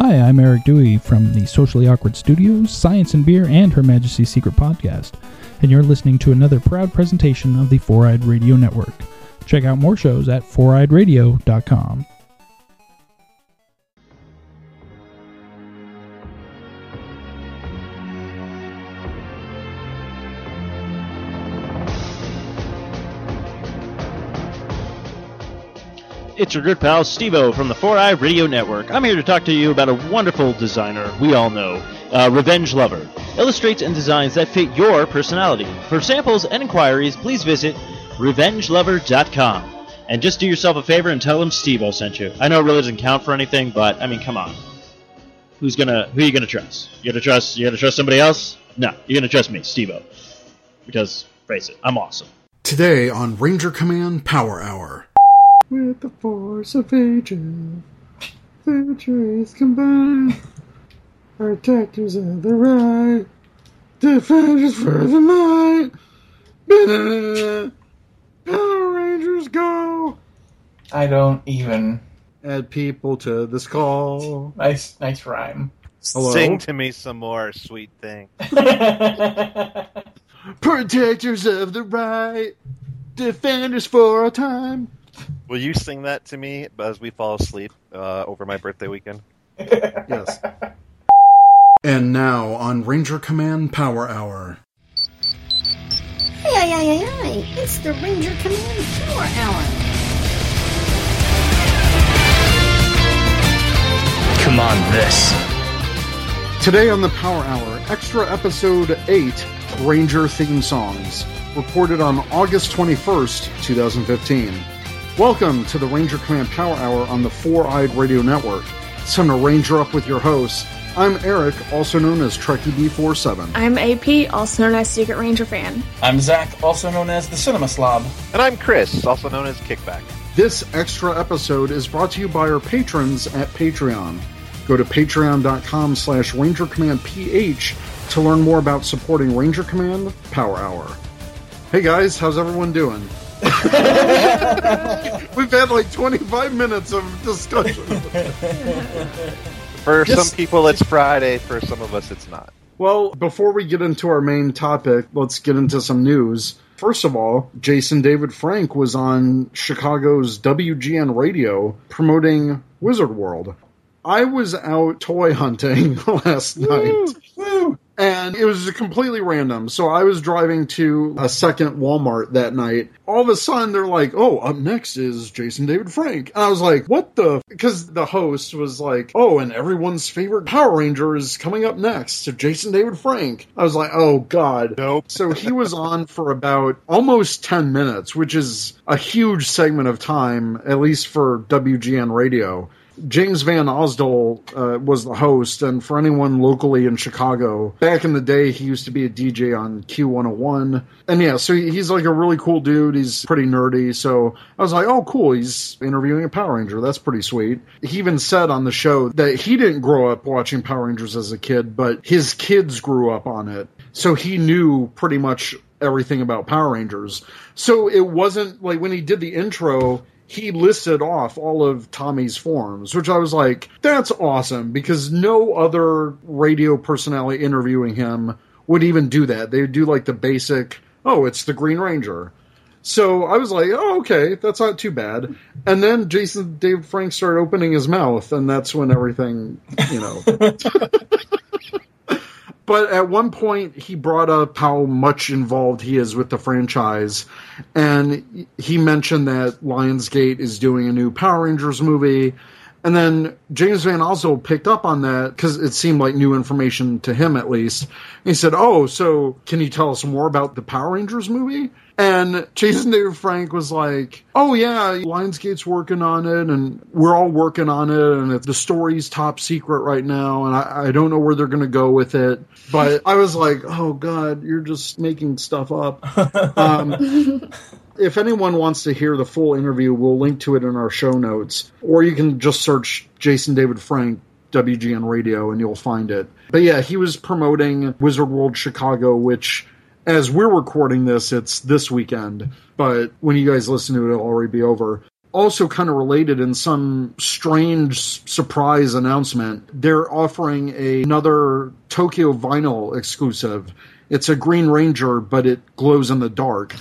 Hi, I'm Eric Dewey from the Socially Awkward Studios, Science and Beer, and Her Majesty's Secret Podcast, and you're listening to another proud presentation of the Four Eyed Radio Network. Check out more shows at foureyedradio.com. It's your good pal Stevo from the Four Eye Radio Network. I'm here to talk to you about a wonderful designer we all know, uh, Revenge Lover. Illustrates and designs that fit your personality. For samples and inquiries, please visit revengelover.com. And just do yourself a favor and tell them Stevo sent you. I know it really doesn't count for anything, but I mean, come on. Who's gonna? Who are you gonna trust? You gonna trust? You gonna trust somebody else? No, you're gonna trust me, Stevo. Because face it, I'm awesome. Today on Ranger Command Power Hour. With the force of ages, the trees combine. Protectors of the right, defenders for the night. Power Rangers go! I don't even. Add people to this call. Nice, nice rhyme. Hello? Sing to me some more, sweet thing. Protectors of the right, defenders for a time. Will you sing that to me as we fall asleep uh, over my birthday weekend? Yes. And now on Ranger Command Power Hour. Hey, hey, hey, hey, hey, it's the Ranger Command Power Hour. Come on, this. Today on the Power Hour, extra episode 8 Ranger theme songs, recorded on August 21st, 2015. Welcome to the Ranger Command Power Hour on the Four Eyed Radio Network. It's time to Ranger up with your hosts. I'm Eric, also known as Trekkie B47. I'm AP, also known as Secret Ranger fan. I'm Zach, also known as the Cinema Slob. And I'm Chris, also known as Kickback. This extra episode is brought to you by our patrons at Patreon. Go to patreon.com slash rangercommandph to learn more about supporting Ranger Command Power Hour. Hey guys, how's everyone doing? We've had like 25 minutes of discussion. For Yes. some people, it's Friday. For some of us, it's not. Well, before we get into our main topic, let's get into some news. First of all, Jason David Frank was on Chicago's WGN radio promoting Wizard World. I was out toy hunting last night. And it was completely random. So I was driving to a second Walmart that night. All of a sudden, they're like, oh, up next is Jason David Frank. And I was like, what the? Because the host was like, oh, and everyone's favorite Power Ranger is coming up next to Jason David Frank. I was like, oh, God. Nope. So he was on for about almost 10 minutes, which is a huge segment of time, at least for WGN radio. James Van Osdol uh, was the host, and for anyone locally in Chicago, back in the day, he used to be a DJ on Q101. And yeah, so he's like a really cool dude. He's pretty nerdy. So I was like, oh, cool. He's interviewing a Power Ranger. That's pretty sweet. He even said on the show that he didn't grow up watching Power Rangers as a kid, but his kids grew up on it. So he knew pretty much everything about Power Rangers. So it wasn't like when he did the intro, he listed off all of Tommy's forms, which I was like, that's awesome because no other radio personality interviewing him would even do that. They would do like the basic, oh, it's the Green Ranger. So I was like, oh, okay, that's not too bad. And then Jason Dave Frank started opening his mouth, and that's when everything, you know. but at one point he brought up how much involved he is with the franchise. And he mentioned that lionsgate is doing a new power rangers movie and then james van Osdol picked up on that because it seemed like new information to him at least he said oh so can you tell us more about the power rangers movie and Jason David Frank was like, "Oh yeah, Lionsgate's working on it, and we're all working on it, and the story's top secret right now, and I, I don't know where they're going to go with it." But I was like, "Oh God, you're just making stuff up." Um, if anyone wants to hear the full interview, we'll link to it in our show notes, or you can just search Jason David Frank WGN Radio and you'll find it. But yeah, he was promoting Wizard World Chicago, which as we're recording this, it's this weekend. But when you guys listen to it, it'll already be over. Also, kind of related in some strange surprise announcement, they're offering a, another Tokyo vinyl exclusive. It's a Green Ranger, but it glows in the dark.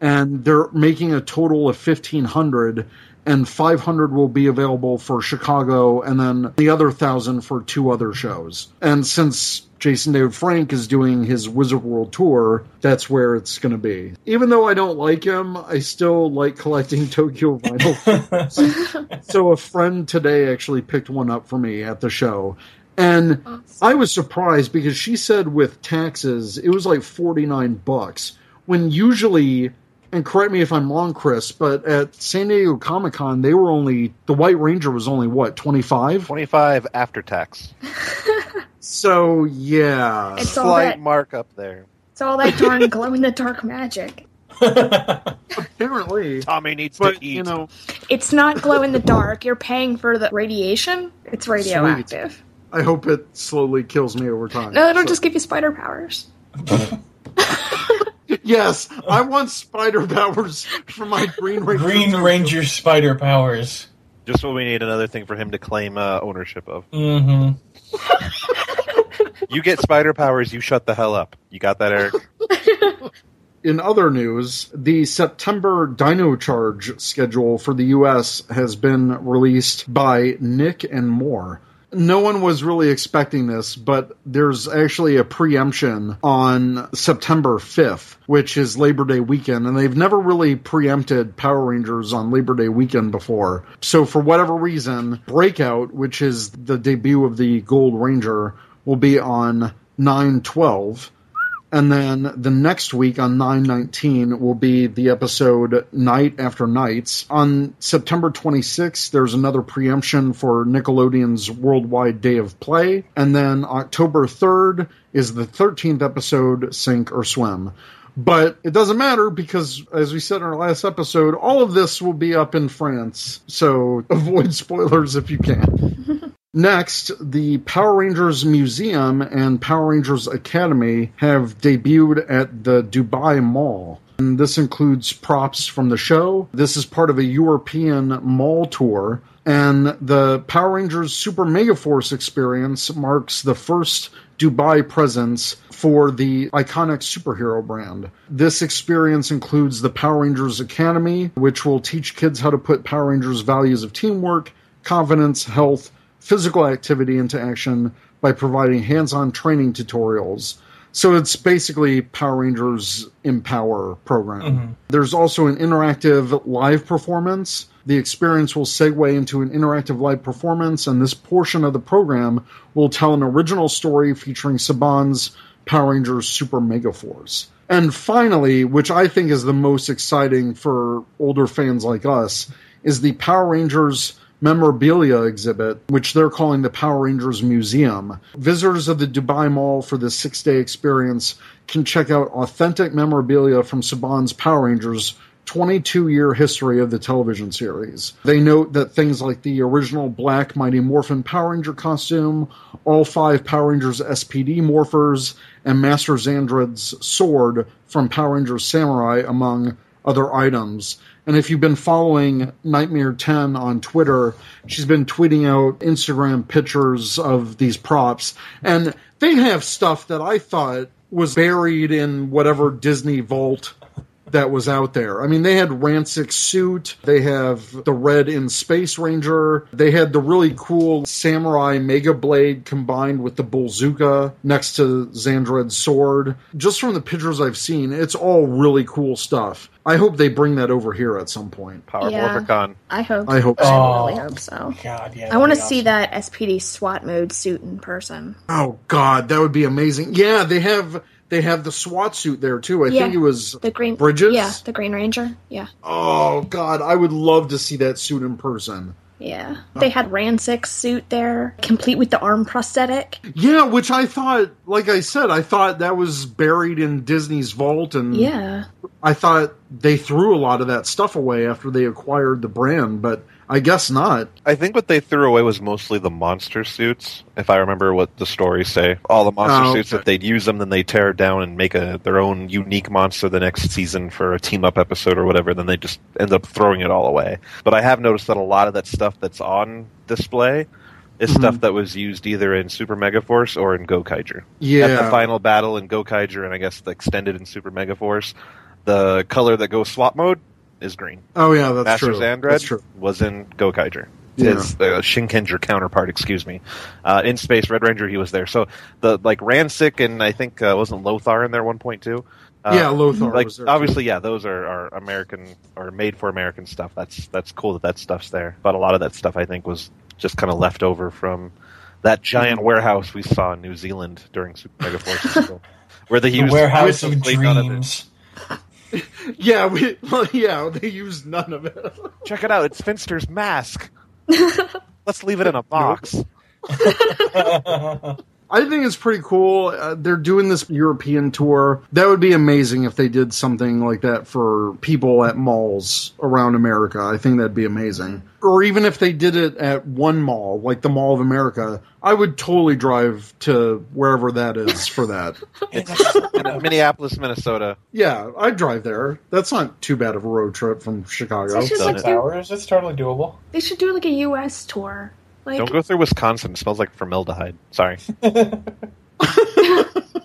And they're making a total of 1,500, and 500 will be available for Chicago, and then the other 1,000 for two other shows. And since Jason David Frank is doing his Wizard World tour, that's where it's going to be. Even though I don't like him, I still like collecting Tokyo vinyl. so a friend today actually picked one up for me at the show. And I was surprised because she said with taxes it was like 49 bucks when usually and correct me if I'm wrong Chris, but at San Diego Comic-Con they were only the White Ranger was only what, 25? 25 after tax. So yeah, It's Slight that. markup there. It's all that darn glow in the dark magic. apparently. Tommy needs But to eat. you know, It's not glow in the dark. You're paying for the radiation. It's radioactive. I hope it slowly kills me over time. No, it'll So- just give you spider powers. Yes, I want spider powers for my Green Ranger. Green Ranger spider powers. Just what we need another thing for him to claim uh, ownership of. Mm-hmm. You get spider powers, you shut the hell up. You got that, Eric? In other news, the September Dino Charge schedule for the US has been released by Nick and More. No one was really expecting this, but there's actually a preemption on September 5th, which is Labor Day weekend, and they've never really preempted Power Rangers on Labor Day weekend before. So, for whatever reason, Breakout, which is the debut of the Gold Ranger, will be on 9 12. And then the next week on 919 will be the episode Knight After Knights. On September 26th, there's another preemption for Nickelodeon's Worldwide Day of Play. And then October 3rd is the 13th episode, Sink or Swim. But it doesn't matter because, as we said in our last episode, all of this will be up in France. So avoid spoilers if you can. Next, the Power Rangers Museum and Power Rangers Academy have debuted at the Dubai Mall. And this includes props from the show. This is part of a European mall tour. And the Power Rangers Super Mega Force experience marks the first Dubai presence for the iconic superhero brand. This experience includes the Power Rangers Academy, which will teach kids how to put Power Rangers values of teamwork, confidence, health, physical activity into action by providing hands on training tutorials. So it's basically Power Rangers Empower program. Mm-hmm. There's also an interactive live performance. The experience will segue into an interactive live performance, and this portion of the program will tell an original story featuring Saban's Power Rangers Super Mega Force. And finally, which I think is the most exciting for older fans like us, is the Power Rangers memorabilia exhibit, which they're calling the Power Rangers Museum. Visitors of the Dubai Mall for the six day experience can check out authentic memorabilia from Saban's Power Rangers. 22 year history of the television series. They note that things like the original Black Mighty Morphin Power Ranger costume, all five Power Rangers SPD morphers, and Master Xandred's sword from Power Rangers Samurai, among other items. And if you've been following Nightmare 10 on Twitter, she's been tweeting out Instagram pictures of these props. And they have stuff that I thought was buried in whatever Disney vault that was out there. I mean, they had Ransik's suit, they have the red in Space Ranger, they had the really cool samurai mega blade combined with the Bullzuka next to Xandred's sword. Just from the pictures I've seen, it's all really cool stuff. I hope they bring that over here at some point. Power Yeah. Morphicon. I hope. I hope I so. really hope so. Oh, god, yeah. I want to that'd see that SPD SWAT mode suit in person. Oh god, that would be amazing. Yeah, they have they have the SWAT suit there too. I Yeah. think it was The green Bridges? Yeah, the Green Ranger. Yeah, Oh god, I would love to see that suit in person. yeah. They had Ransik's suit there, complete with the arm prosthetic. Yeah, which I thought, like I said, I thought that was buried in Disney's vault, and Yeah, I thought they threw a lot of that stuff away after they acquired the brand. But I guess not. I think what they threw away was mostly the monster suits, if I remember what the stories say. All the monster Oh, suits okay. that they'd use them, then they tear it down and make a their own unique monster the next season for a team up episode or whatever. Then they just end up throwing it all away. But I have noticed that a lot of that stuff that's on display is Mm-hmm. stuff that was used either in Super Mega Force or in Gokaiger. Yeah. At the final battle in Gokaiger, and I guess the extended in Super Mega Force, the color that goes swap mode is green. Oh yeah, that's Master true. Xandred That's true. was in Gokaiger. Yeah. His uh, Shinkenger counterpart, excuse me. Uh, in Space Red Ranger, he was there. So the like Ransik and I think uh, wasn't Lothar in there one point two. Uh, Yeah, Lothar Like was there, too. obviously, yeah, those are, are American or made for American stuff. That's that's cool that that stuff's there. But a lot of that stuff I think was just kind of left over from that giant warehouse we saw in New Zealand during Super Mega Force, so, where they The used warehouse of basically of dreams. Yeah, we well, yeah, they used none of it. Check it out. It's Finster's mask. Let's leave it in a box. I think it's pretty cool. Uh, they're doing this European tour. That would be amazing if they did something like that for people at malls around America. I think that'd be amazing. Or even if they did it at one mall, like the Mall of America, I would totally drive to wherever that is for that. In Minneapolis, Minnesota. Yeah, I'd drive there. That's not too bad of a road trip from Chicago. It's just like Hours, it's totally doable. they should do like a U.S. tour. Like Don't go through Wisconsin. It smells like formaldehyde. Sorry.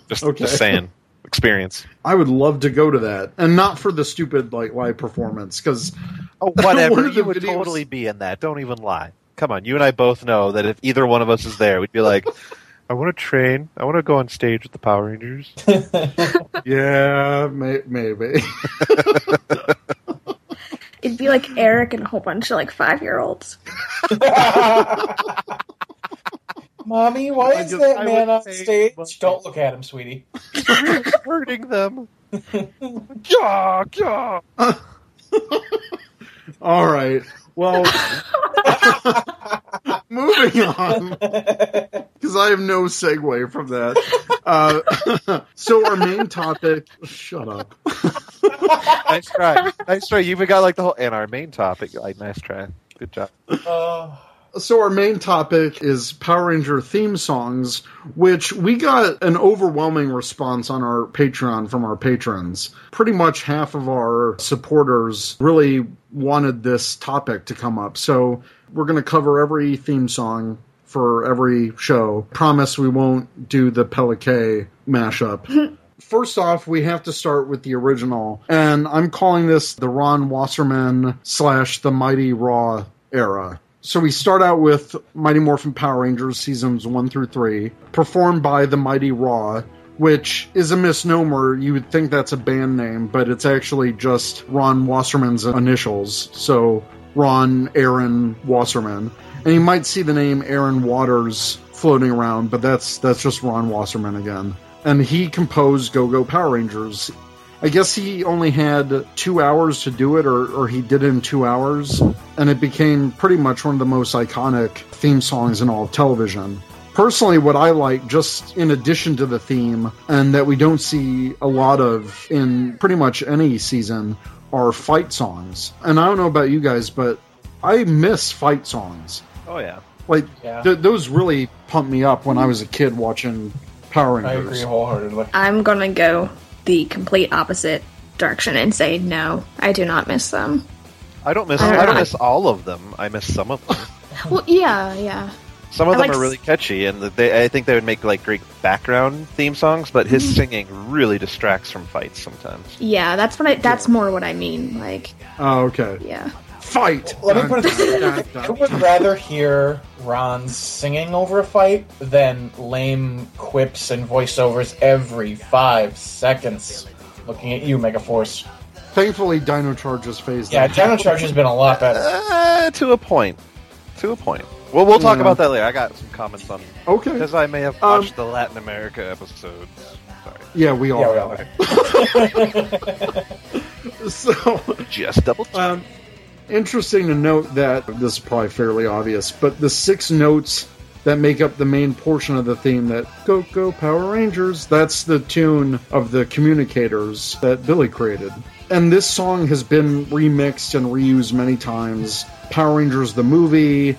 just, Okay. just saying. Experience. I would love to go to that, and not for the stupid like live performance because Oh, One whatever. you would videos- totally be in that. Don't even lie. Come on. You and I both know that if either one of us is there, we'd be like, I want to train. I want to go on stage with the Power Rangers. yeah, may- maybe. It'd be like Eric and a whole bunch of like five year olds. Mommy, why is just- that I man would on say- stage? Don't look at him, sweetie. hurting them. yeah, yeah. All right. Well, moving on because I have no segue from that. Uh, so our main topic. Shut up. Nice try. Nice try. You even got like the whole. And our main topic. Like, nice try. Good job. Uh, So our main topic is Power Ranger theme songs, which we got an overwhelming response on our Patreon from our patrons. Pretty much half of our supporters really wanted this topic to come up. So we're going to cover every theme song for every show. Promise we won't do the Pelican mashup. First off, we have to start with the original, and I'm calling this the Ron Wasserman slash the Mighty Raw era. So we start out with Mighty Morphin Power Rangers seasons one through three, performed by the Mighty Raw, which is a misnomer. You would think that's a band name, but it's actually just Ron Wasserman's initials. So Ron Aaron Wasserman, and you might see the name Aaron Waters floating around, but that's that's just Ron Wasserman again. And he composed Go Go Power Rangers. I guess he only had two hours to do it, or, or he did it in two hours, and it became pretty much one of the most iconic theme songs in all of television. Personally, what I like, just in addition to the theme, and that we don't see a lot of in pretty much any season, are fight songs. And I don't know about you guys, but I miss fight songs. Oh yeah. Like, Yeah. th- those really pumped me up when I was a kid watching Power Rangers. I Rangers. agree wholeheartedly. I'm gonna go the complete opposite direction and say no. I do not miss them. I don't miss. I don't I don't miss all of them. I miss some of them. Well, yeah, yeah. Some of I them like are s- really catchy, and they, I think they would make like great background theme songs. But his Mm-hmm. singing really distracts from fights sometimes. Yeah, that's what I. That's more what I mean. Like, Oh, okay. yeah. Fight! Let me put it this way. Dun, dun, I would rather hear Ron singing over a fight than lame quips and voiceovers every five seconds. Looking at you, Megaforce. Thankfully, Dino Charge is phased Yeah, out. Dino Charge has been a lot better. Uh, to a point. To a point. Well, we'll talk Yeah. about that later. I got some comments on Okay. because I may have Um, watched the Latin America episodes. Sorry, Yeah, we all. Yeah, we all are. So, just double. check. um, interesting to note that this is probably fairly obvious, but the six notes that make up the main portion of the theme that Go Go Power Rangers. That's the tune of the communicators that Billy created. And this song has been remixed and reused many times. Power Rangers the movie,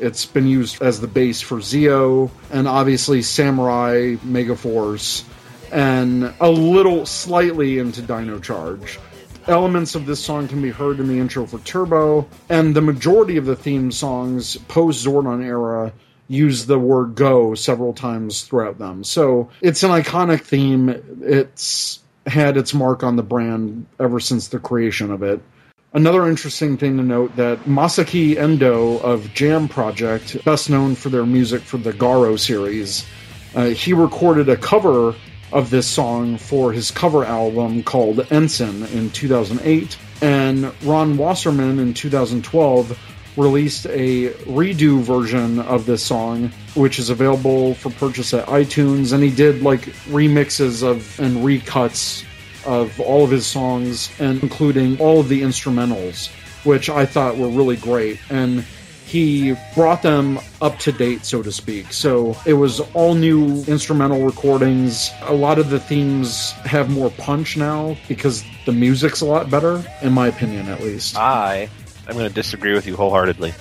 it's been used as the base for Zeo, and obviously Samurai Megaforce, and a little slightly into Dino Charge. Elements of this song can be heard in the intro for Turbo, and the majority of the theme songs post Zordon era use the word go several times throughout them. So it's an iconic theme. It's had its mark on the brand ever since the creation of it. Another interesting thing to note that Masaaki Endoh of Jam Project, best known for their music for the Garo series, uh, he recorded a cover of this song for his cover album called Ensong in 2008, and Ron Wasserman in 2012 released a redo version of this song, which is available for purchase at iTunes. And he did like remixes of and recuts of all of his songs, and including all of the instrumentals, which I thought were really great. And he brought them up to date, so to speak. So it was all new instrumental recordings. A lot of the themes have more punch now because the music's a lot better, in my opinion, at least. I I'm going to disagree with you wholeheartedly.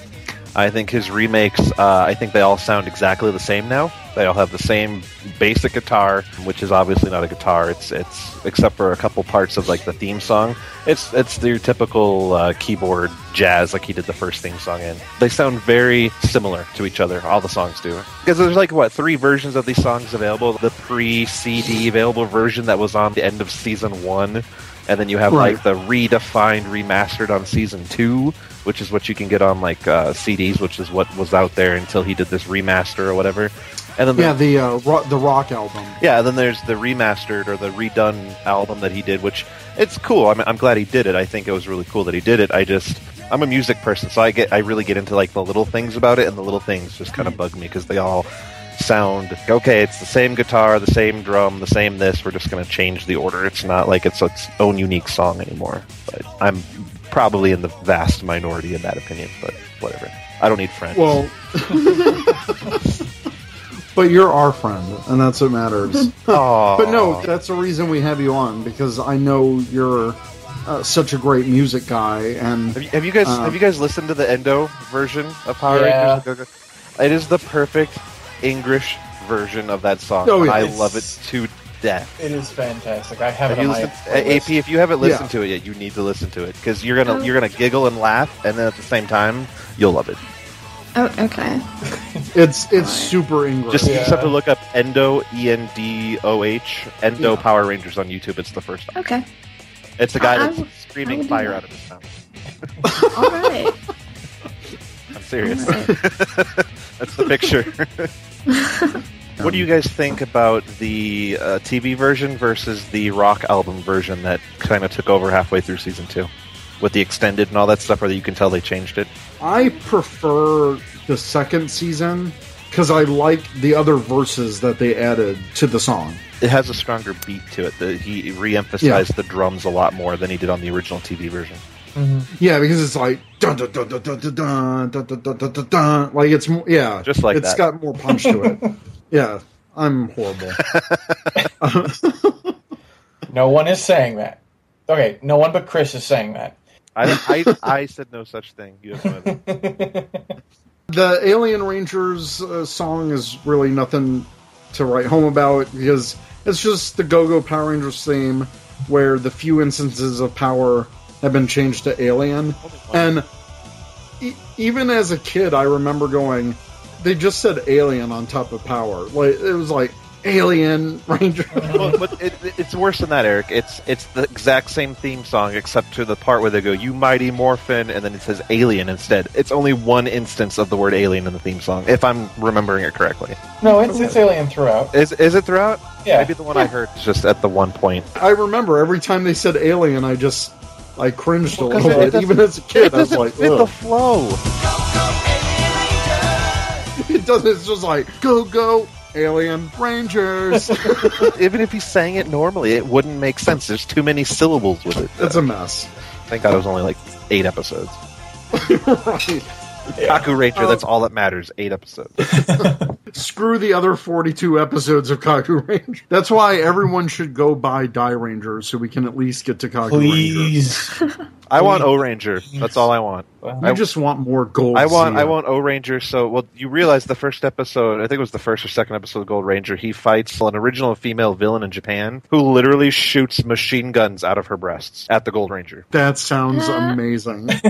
I think his remakes, uh, I think they all sound exactly the same now. They all have the same basic guitar, which is obviously not a guitar. It's it's except for a couple parts of like the theme song. It's it's your typical uh, keyboard jazz like he did the first theme song in. They sound very similar to each other. All the songs do because there's like what three versions of these songs available. The pre CD available version that was on the end of season one, and then you have Right. like the redefined remastered on season two, which is what you can get on like uh, CDs, which is what was out there until he did this remaster or whatever. And then the- Yeah, the uh, ro- the rock album. yeah, then there's the remastered or the redone album that he did, which it's cool. I'm, I'm glad he did it. I think it was really cool that he did it. I just I'm a music person, so I get I really get into like the little things about it, and the little things just kind of bug me because they all sound okay. It's the same guitar, the same drum, the same this. We're just going to change the order. It's not like it's its own unique song anymore. But I'm probably in the vast minority in that opinion. But whatever. I don't need friends. Well, but you're our friend, and that's what matters. Aw. But no, that's the reason we have you on because I know you're uh, such a great music guy, and Have you, have you guys Uh, have you guys listened to the Endoh version of Power Yeah. Rangers? Go-Go? It is the perfect English version of that song. Oh, yeah. I love it to death. It is fantastic. I have, Have it you on my listened. AP? If you haven't listened Yeah. to it yet, you need to listen to it because you're gonna Oh. you're gonna giggle and laugh, and then at the same time, you'll love it. Oh, okay. it's it's super English. Just you just have to look up Endoh E N D O H Endo Yeah. Power Rangers on YouTube. It's the first. one. Okay. It's a guy I- I that's I screaming will do fire that. out of his mouth. All right. I'm serious. All right. That's the picture. What do you guys think about the uh, TV version versus the rock album version that kind of took over halfway through season two? With the extended and all that stuff, where you can tell they changed it. I prefer the second season because I like the other verses that they added to the song. It has a stronger beat to it. The, he re-emphasized the drums a lot more than he did on the original TV version. Yeah, because it's like dun dun dun dun dun dun dun dun dun dun dun dun dun. Like it's yeah, Just like it's that. got more punch to it. Yeah, I'm horrible. No one is saying that. Okay, no one but Chris is saying that. I, I, I said no such thing. You have no idea. the Alien Rangers uh, song is really nothing to write home about because it's just the Go Go Power Rangers theme where the few instances of power have been changed to alien. And e- even as a kid, I remember going, they just said alien on top of power. Like it was like Alien Ranger. well, but it, it's worse than that, Eric. It's it's the exact same theme song, except to the part where they go "You Mighty Morphin" and then it says "Alien" instead. It's only one instance of the word "alien" in the theme song, if I'm remembering it correctly. No, it's it's alien throughout. Is is it throughout? Yeah. Maybe the one I heard is just at the one point. I remember every time they said alien, I just I cringed Well, a 'cause little bit. Even as a kid, it I was doesn't like, fit the Ugh. Flow. it does. It's just like go go alien rangers. Even if he sang it normally, it wouldn't make sense. There's too many syllables with it. it's a mess. Thank God it was only like eight episodes. right. Kakuranger, oh. that's all that matters. Eight episodes. Screw the other 42 episodes of Kaku Ranger. That's why everyone should go buy Dairanger so we can at least get to Kakuranger. Please. I want Ohranger. That's all I want. I just want more gold. I want I want Ohranger. So well, you realize the first episode, I think it was the first or second episode of Gold Ranger. He fights an original female villain in Japan who literally shoots machine guns out of her breasts at the Gold Ranger. That sounds Uh. amazing.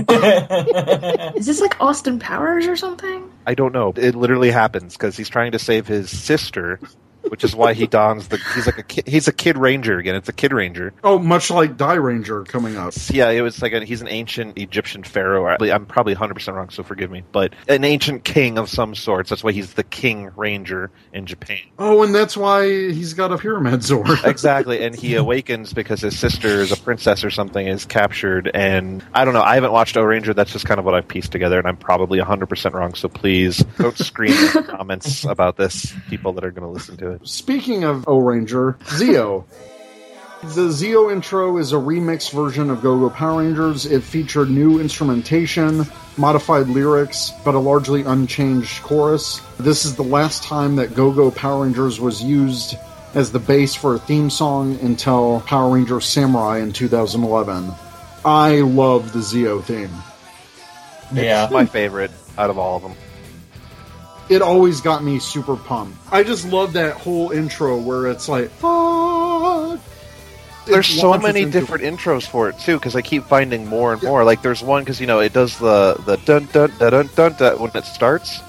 Is this like Austin Powers or something? I don't know. It literally happens because he's trying to save his sister, which is why he dons the. He's like a kid, he's a kid ranger again. It's a kid ranger. oh, much like Dairanger coming up. Yeah, it was like a, he's an ancient Egyptian pharaoh. I'm probably 100 percent wrong, so forgive me. But an ancient king of some sorts. That's why he's the king ranger in Japan. Oh, and that's why he's got a pyramid sword. exactly, and he awakens because his sister is a princess or something is captured. And I don't know. I haven't watched Ohranger. That's just kind of what I've pieced together, and I'm probably 100 percent wrong. So please don't scream in the comments about this. People that are going to listen to it. Speaking of Ohranger, Zeo. The Zeo intro is a remixed version of Go Go Power Rangers. It featured new instrumentation, modified lyrics, but a largely unchanged chorus. This is the last time that Go Go Power Rangers was used as the base for a theme song until Power Rangers Samurai in 2011. I love the Zeo theme. yeah. It's my favorite out of all of them. It always got me super pumped. I just love that whole intro where it's like, "Fuck." There's so many into- different intros for it too, because I keep finding more and more. Like there's one because you know it does the the dun dun dun dun dun, dun when it starts,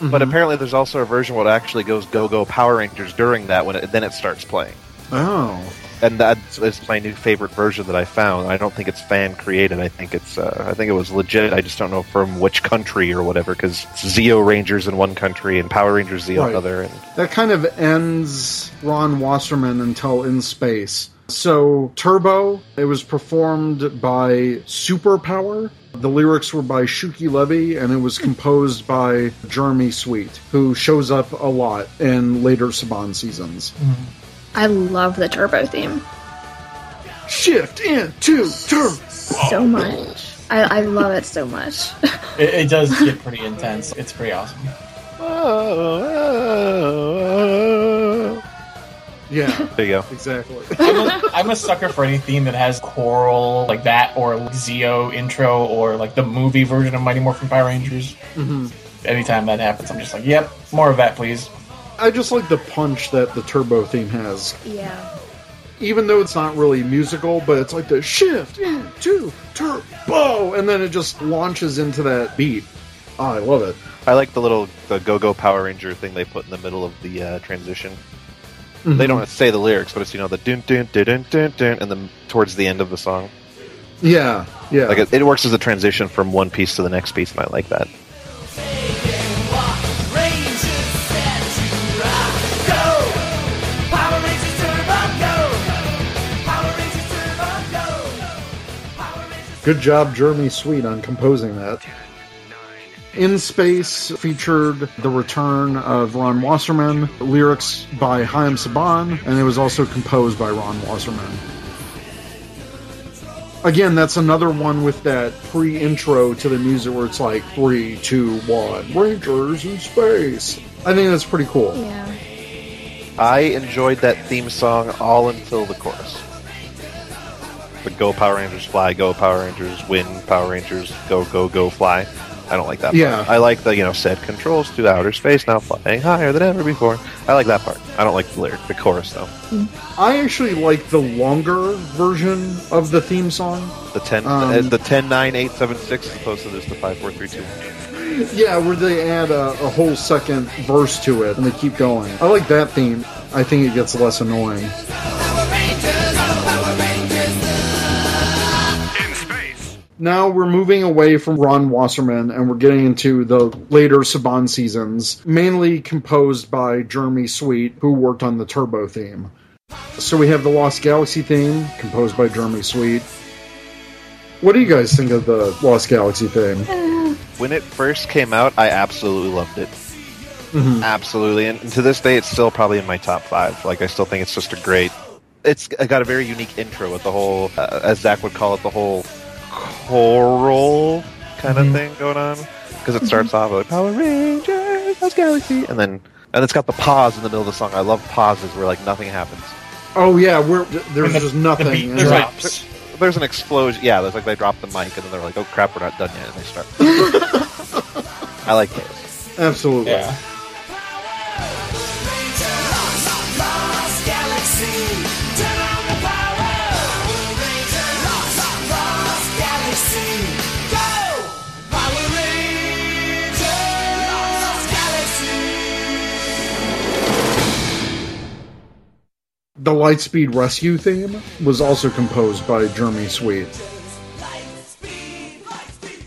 but Mhm. apparently there's also a version where it actually goes Go Go Power Rangers during that when it, then it starts playing. Oh, And that's my new favorite version that I found. I don't think it's fan created. I think it's uh, I think it was legit. I just don't know from which country or whatever because Zeo Rangers in one country and Power Rangers Zeo Right. another. And that kind of ends Ron Wasserman until In Space. So, Turbo, it was performed by Superpower. The lyrics were by Shuki Levy, and it was composed by Jeremy Sweet, who shows up a lot in later Saban seasons. I love the turbo theme Shift into turbo. so much. I, I love it so much. It, it does get pretty intense. It's pretty awesome. Yeah, there you go. exactly. I'm a, I'm a sucker for any theme that has choral like that, or Zeo intro, or like the movie version of Mighty Morphin Power Rangers. Mhm. Anytime that happens, I'm just like, yep, more of that, please. I just like the punch that the Turbo theme has. yeah. even though it's not really musical, but it's like the shift into turbo, and then it just launches into that beat. Oh, I love it. I like the little the Go Go Power Ranger thing they put in the middle of the uh, transition. Mm-hmm. They don't say the lyrics, but it's you know the dun dun dun dun dun, dun and then towards the end of the song, Yeah, yeah. like it, it works as a transition from one piece to the next piece, and I like that. Good job, Jeremy Sweet, on composing that. In Space featured the return of Ron Wasserman, lyrics by Chaim Saban, and it was also composed by Ron Wasserman. Again, that's another one with that pre intro to the music where it's like three, two, one, Rangers in space. I think that's pretty cool. Yeah. I enjoyed that theme song all until the chorus. The Go Power Rangers fly, Go Power Rangers win, Power Rangers go go go fly. I don't like that. Yeah. part. I like the you know set controls to outer space now flying higher than ever before. I like that part. I don't like the lyric, the chorus though. I actually like the longer version of the theme song. The ten, Um, uh, the ten nine eight seven six as opposed to this the five four three two. Yeah, where they add a, a whole second verse to it and they keep going. I like that theme. I think it gets less annoying. Now we're moving away from Ron Wasserman and we're getting into the later Saban seasons, mainly composed by Jeremy Sweet, who worked on the Turbo theme. So we have the Lost Galaxy theme, composed by Jeremy Sweet. What do you guys think of the Lost Galaxy theme? When it first came out, I absolutely loved it. Mhm. Absolutely, and, and to this day, it's still probably in my top five. Like, I still think it's just a great. It's got a very unique intro with the whole, uh, as Zach would call it, the whole choral kind of Mhm. thing going on. because it starts off with Power Rangers, Lost Galaxy, and then and it's got the pause in the middle of the song. I love pauses where like nothing happens. Oh yeah, we're, there's the- just nothing. the beat And it's like- There's an explosion. Yeah, there's like they drop the mic and then they're like, "Oh crap, we're not done yet," and they start. I like those. absolutely. Yeah. The Lightspeed Rescue theme was also composed by Jeremy Sweet.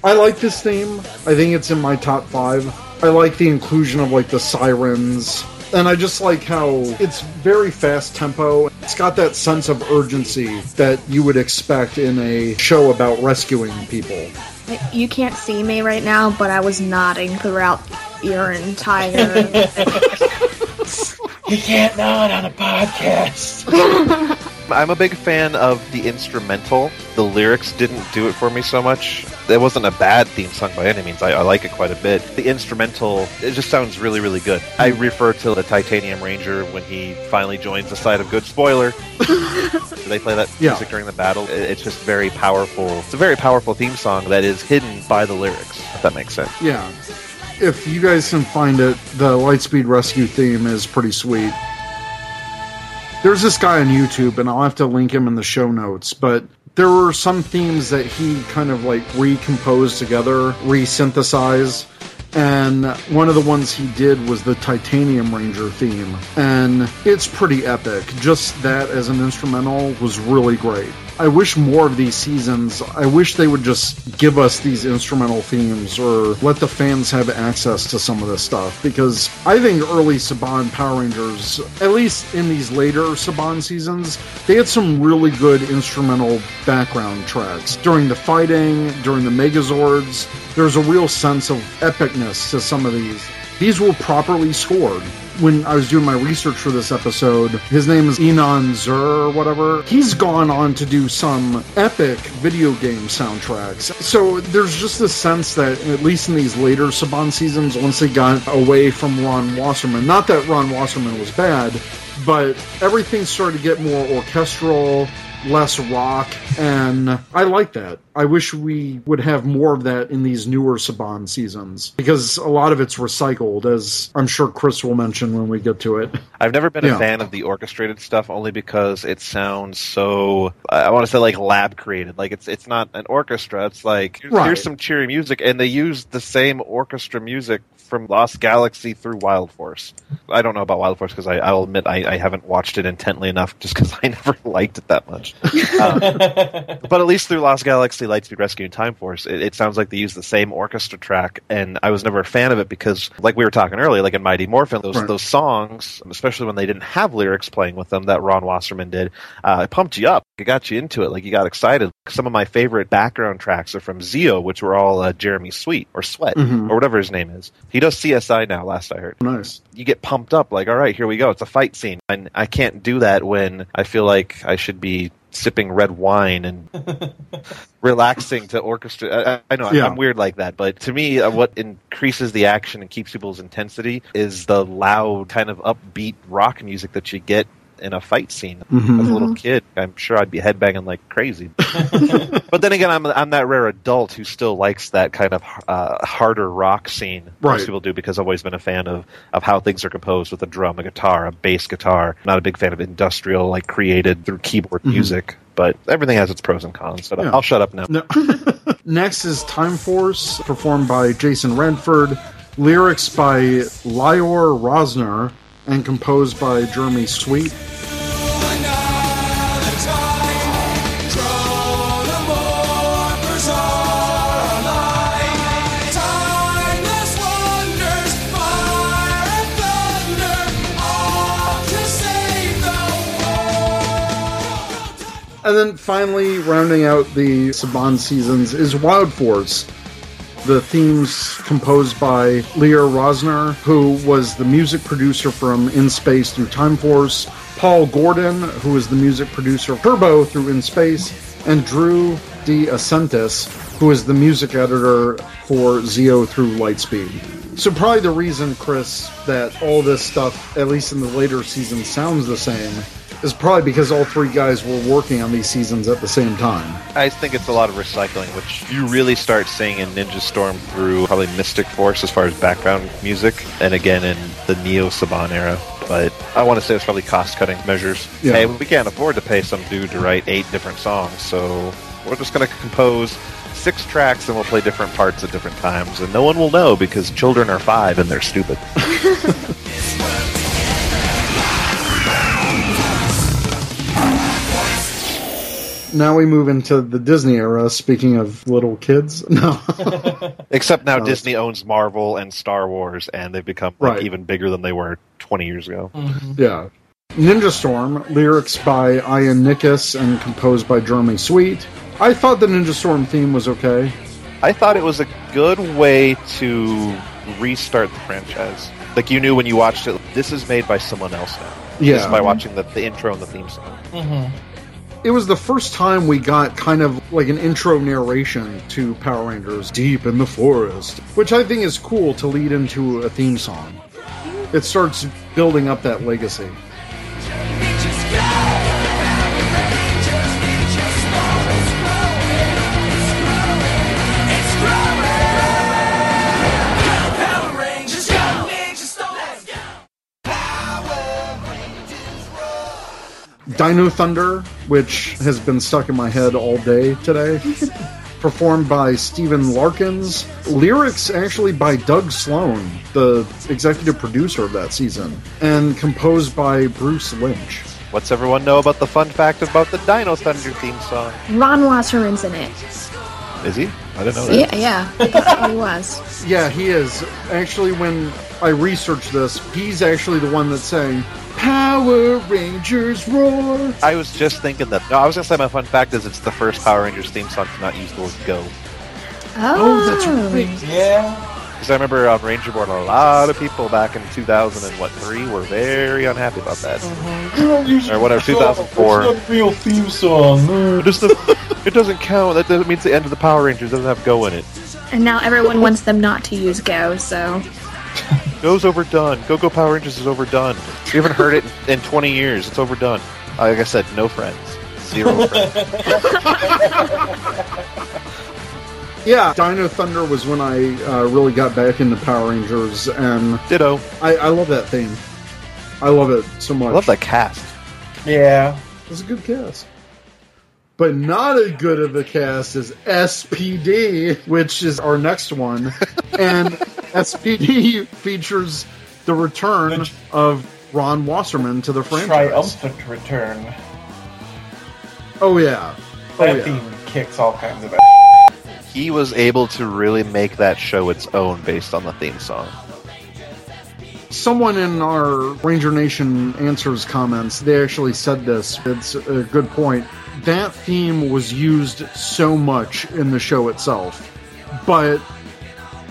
I like this theme. I think it's in my top five. I like the inclusion of like the sirens. And I just like how it's very fast tempo. It's got that sense of urgency that you would expect in a show about rescuing people. You can't see me right now, but I was nodding throughout your entire. You can't nod on a podcast. I'm a big fan of the instrumental. The lyrics didn't do it for me so much. It wasn't a bad theme song by any means. I, I like it quite a bit. The instrumental, it just sounds really, really good. I refer to the Titanium Ranger when he finally joins the side of good. Spoiler. they play that Yeah. music during the battle. It- It's just very powerful. It's a very powerful theme song that is hidden by the lyrics. If that makes sense. Yeah. If you guys can find it, the Lightspeed Rescue theme is pretty sweet. There's this guy on YouTube, and I'll have to link him in the show notes, but there were some themes that he kind of like recomposed together, re-synthesized. And one of the ones he did was the Titanium Ranger theme. And it's pretty epic. Just that as an instrumental was really great. I wish more of these seasons, I wish they would just give us these instrumental themes or let the fans have access to some of this stuff because I think early Saban Power Rangers, at least in these later Saban seasons, they had some really good instrumental background tracks. During the fighting, during the Megazords, there's a real sense of epicness to some of these. These were properly scored. When I was doing my research for this episode, his name is Inon Zur or whatever. He's gone on to do some epic video game soundtracks. So there's just this sense that, at least in these later Saban seasons, once they got away from Ron Wasserman, not that Ron Wasserman was bad, but everything started to get more orchestral, less rock, and I like that. I wish we would have more of that in these newer Saban seasons because a lot of it's recycled, as I'm sure Chris will mention when we get to it. I've never been Yeah. a fan of the orchestrated stuff only because it sounds so I want to say like lab created. Like it's it's not an orchestra. It's like here's, Right. here's some cheery music and they use the same orchestra music from Lost Galaxy through Wild Force. I don't know about Wild Force because I, I'll admit I, I haven't watched it intently enough just because I never liked it that much. Um, but at least through Lost Galaxy, Lightspeed Rescue, and Time Force, it, it sounds like they use the same orchestra track, and I was never a fan of it because, like we were talking earlier, like in Mighty Morphin, those Right. those songs, especially when they didn't have lyrics playing with them, that Ron Wasserman did, uh, it pumped you up. It got you into it, like you got excited. Some of my favorite background tracks are from Zeo, which were all uh, Jeremy Sweet or Sweat Mhm. or whatever his name is. He does CSI now. Last I heard Nice. you get pumped up like all right here we go it's a fight scene and i can't do that when i feel like i should be sipping red wine and relaxing to orchestra i, I know Yeah. i'm weird like that but to me uh, what increases the action and keeps people's intensity is the loud kind of upbeat rock music that you get in a fight scene Mhm. as a little kid i'm sure i'd be headbanging like crazy but then again i'm i'm that rare adult who still likes that kind of uh, harder rock scene Right. most people do because I've always been a fan of, of how things are composed with a drum, a guitar, a bass guitar. I'm Not a big fan of industrial, like created through keyboard music. But everything has its pros and cons. But Mm-hmm. Yeah. I'll shut up now. No. Next is Time Force, performed by Jason Redford, lyrics by Lior Rosner, and composed by Jeremy Sweet. And then finally, rounding out the Saban seasons is Wild Force. The themes composed by Lior Rosner, who was the music producer from In Space through Time Force, Paul Gordon, who was the music producer of Turbo through In Space, and Drew De Asentis, who is the music editor for Zeo through Lightspeed. So probably the reason, Chris, that all this stuff, at least in the later seasons, sounds the same is probably because all three guys were working on these seasons at the same time. I think it's a lot of recycling, which you really start seeing in Ninja Storm through probably Mystic Force as far as background music, and again in the Neo Saban era. But I want to say it's probably cost cutting measures. Yeah. Hey, we can't afford to pay some dude to write eight different songs, so we're just going to compose six tracks and we'll play different parts at different times, and no one will know because children are five and they're stupid. Now we move into the Disney era. Speaking of little kids, no, Except now No. Disney owns Marvel and Star Wars, and they've become like, Right. even bigger than they were 20 years ago. Mm-hmm. yeah. Ninja Storm, lyrics by Ian Nickus and composed by Jeremy Sweet. I thought the Ninja Storm theme was okay. I thought it was a good way to restart the franchise. Like you knew when you watched it, this is made by someone else now. Yeah. Just by watching the, the intro and the theme song. Mm-hmm. It was the first time we got kind of like an intro narration to Power Rangers Deep in the Forest, which I think is cool to lead into a theme song. It starts building up that legacy. Dino Thunder, which has been stuck in my head all day today. Performed by Stephen Larkins. Lyrics actually by Doug Sloan, the executive producer of that season. And composed by Bruce Lynch. What's everyone know about the fun fact about the Dino Thunder theme song? Ron Wasserman's in it. Is he? I didn't know that. Yeah, yeah. He was. Yeah, he is. Actually, when I researched this, he's actually the one that's saying, Power Rangers roar. I was just thinking that. No, I was gonna say my fun fact is it's the first Power Rangers theme song to not use the word "go." Oh, oh that's right. Yeah. Because I remember on Ranger Board, a lot of people back in 2000 and what three were very unhappy about that. Or whatever, 2004. It's not a real theme song. It, just it doesn't count. That doesn't mean it's the end of the Power Rangers. It doesn't have "go" in it. and now everyone wants them not to use Go, so. Go's overdone. Go Go Power Rangers is overdone. We haven't heard it in 20 years. It's overdone. Like I said, no friends. Zero friends. Yeah, Dino Thunder was when I uh, really got back into Power Rangers, and Ditto. I, I love that theme. I love it so much. I love that cast. Yeah. It's a good cast. But not as good of a cast as SPD, which is our next one. and SPD features the return of Ron Wasserman to the franchise. Triumphant return. Oh yeah. Oh That yeah. theme kicks all kinds of He was able to really make that show its own based on the theme song. Someone in our Ranger Nation answers comments, they actually said this. It's a good point. That theme was used so much in the show itself, but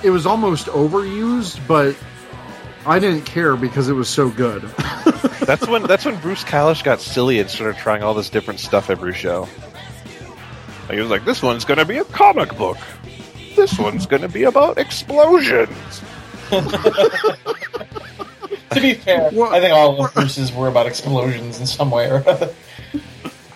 it was almost overused, but I didn't care because it was so good. That's when that's when Bruce Kalish got silly and started trying all this different stuff every show. Like, He was like, "This one's gonna be a comic book. This one's gonna be about explosions." To be fair, I think all of Bruce's were about explosions in some way or other.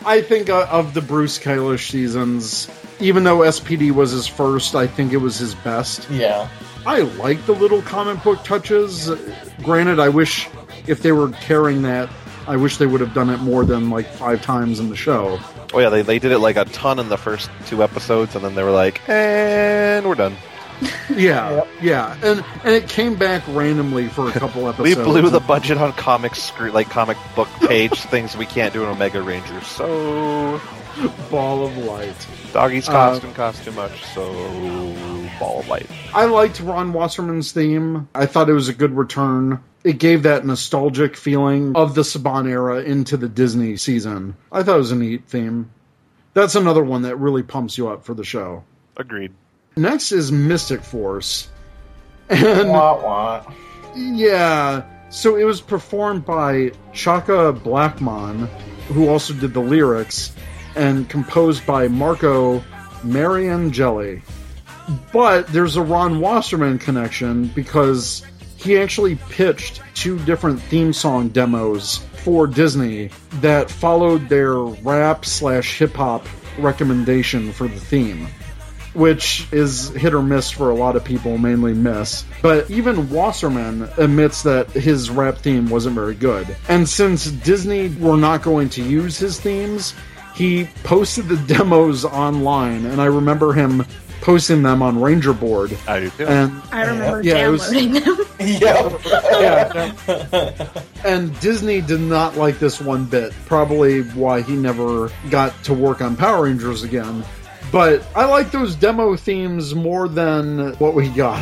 I think uh, of the Bruce Kalish seasons, even though SPD was his first, I think it was his best. Yeah. I like the little comic book touches. Granted, I wish if they were carrying that, I wish they would have done it more than like five times in the show. Oh yeah, they, they did it like a ton in the first two episodes, and then they were like, "And we're done." Yeah, yeah, and and it came back randomly for a couple episodes. We blew the budget on comic scre- like comic book page things we can't do in Omega Ranger. So ball of light. doggy's Uh, costume cost too much. So ball of light. I liked Ron Wasserman's theme. I thought it was a good return. It gave that nostalgic feeling of the Saban era into the Disney season. I thought it was a neat theme. That's another one that really pumps you up for the show. Agreed. Next is Mystic Force. And Wah wah. yeah, so it was performed by Chaka Blackmon, who also did the lyrics, and composed by Marco Mariangeli. But there's a Ron Wasserman connection because he actually pitched two different theme song demos for Disney that followed their rap slash hip hop recommendation for the theme which is hit or miss for a lot of people, mainly miss. But even Wasserman admits that his rap theme wasn't very good. And since Disney were not going to use his themes, he posted the demos online, and I remember him posting them on Ranger Board. I do too. And I remember Yeah, it was- downloading them. yeah. yeah. and Disney did not like this one bit. Probably why he never got to work on Power Rangers again. But I like those demo themes more than what we got.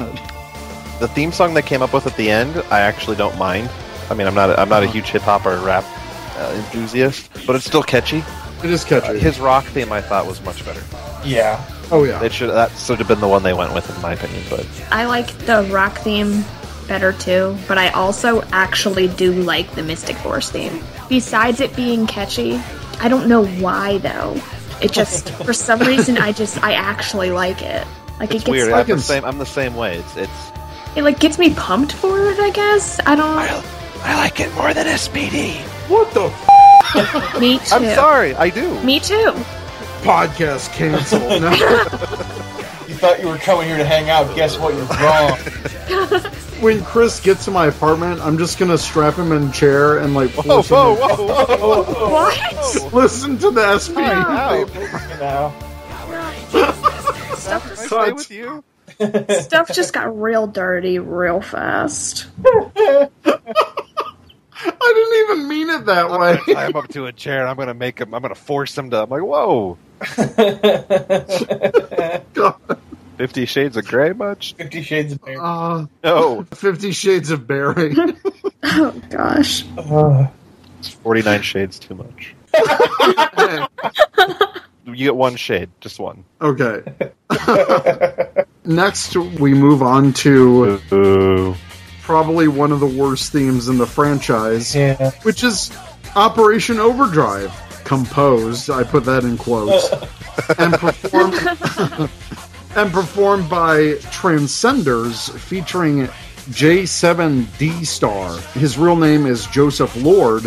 The theme song they came up with at the end, I actually don't mind. I mean, I'm not a, I'm not a huge hip hop or rap uh, enthusiast, but it's still catchy. It is catchy. His rock theme, I thought, was much better. Yeah. oh yeah. It should that should have been the one they went with, in my opinion. But I like the rock theme better too, but I also actually do like the Mystic Force theme. Besides it being catchy, I don't know why though. It just for some reason I just I actually like it. Like it's it gets weird. I I'm the same. I'm the same way. It's it's. it like gets me pumped for it, I guess. I don't I like it more than SPD. What the f- me too. I'm sorry, I do. Me too. podcast canceled? No. You thought you were coming here to hang out. Guess what? You're wrong. when Chris gets to my apartment, I'm just gonna strap him in a chair and like Whoa, force him whoa, to- whoa, whoa, whoa! What? listen to the SP. Ow. you know. Stuff, Can I stay with you? stuff just got real dirty real fast. I didn't even mean it that I'm way. gonna tie him up to a chair. and I'm gonna make him. I'm gonna force him to. I'm like, whoa. Fifty Shades of Grey, much? Fifty Shades of Grey. Uh, No, Fifty Shades of Barry. Oh gosh. it's Forty Nine Shades too much. You get one shade, just one. okay. Next, we move on to Ooh. probably one of the worst themes in the franchise, Yeah. which is Operation Overdrive. Composed, I put that in quotes, and performed and performed by Transcenders, featuring J7D Star. His real name is Joseph Lord.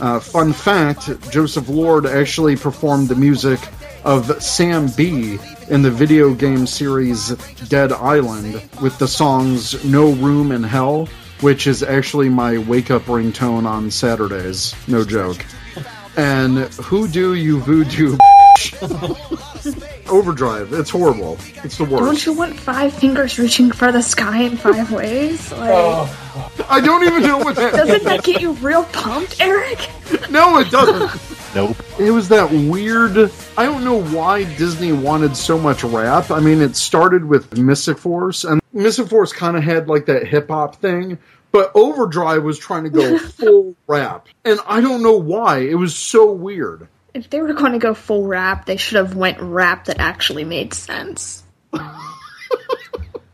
Uh, fun fact: Joseph Lord actually performed the music of Sam B in the video game series Dead Island with the songs "No Room in Hell." Which is actually my wake up ringtone on Saturdays. No joke. And Who Do You Voodoo Overdrive. It's horrible. It's the worst. Don't you want five fingers reaching for the sky in five ways? Like, Oh, I don't even know what that doesn't that get you real pumped, Eric? No, it doesn't. Nope. It was that weird. I don't know why Disney wanted so much rap. I mean, it started with Mystic Force, and Mystic Force kind of had like that hip hop thing, but Overdrive was trying to go full rap. And I don't know why. It was so weird. If they were going to go full rap, they should have went rap that actually made sense.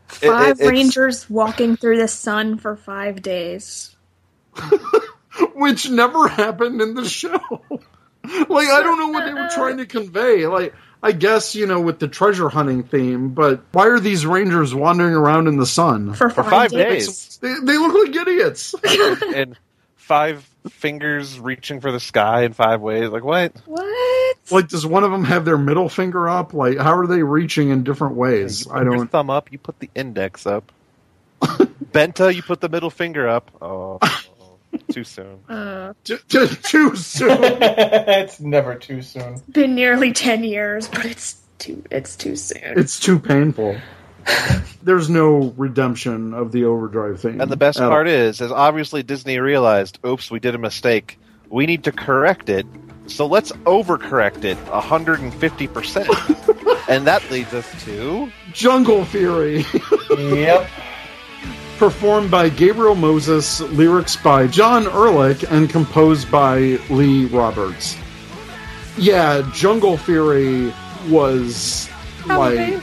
Five it- it's- rangers walking through the sun for five days. which never happened in the show. like I don't know what they were trying to convey. Like I guess you know with the treasure hunting theme, but why are these rangers wandering around in the sun? For For five, five days. days. They, they look like idiots. and five fingers reaching for the sky in five ways. Like what? What? like does one of them have their middle finger up? Like how are they reaching in different ways? You I put your don't. thumb up. You put the index up. Benta, you put the middle finger up. Oh, too soon. Uh, T- t- too soon. it's never too soon. been nearly ten years, but it's too it's too soon. It's too painful. There's no redemption of the overdrive thing. And the best part is, is obviously Disney realized, oops, we did a mistake. We need to correct it. So let's overcorrect it 150%. and that leads us to Jungle Fury. Yep. Performed by Gabriel Moses, lyrics by John Ehrlich, and composed by Lee Roberts. Yeah, Jungle Fury was like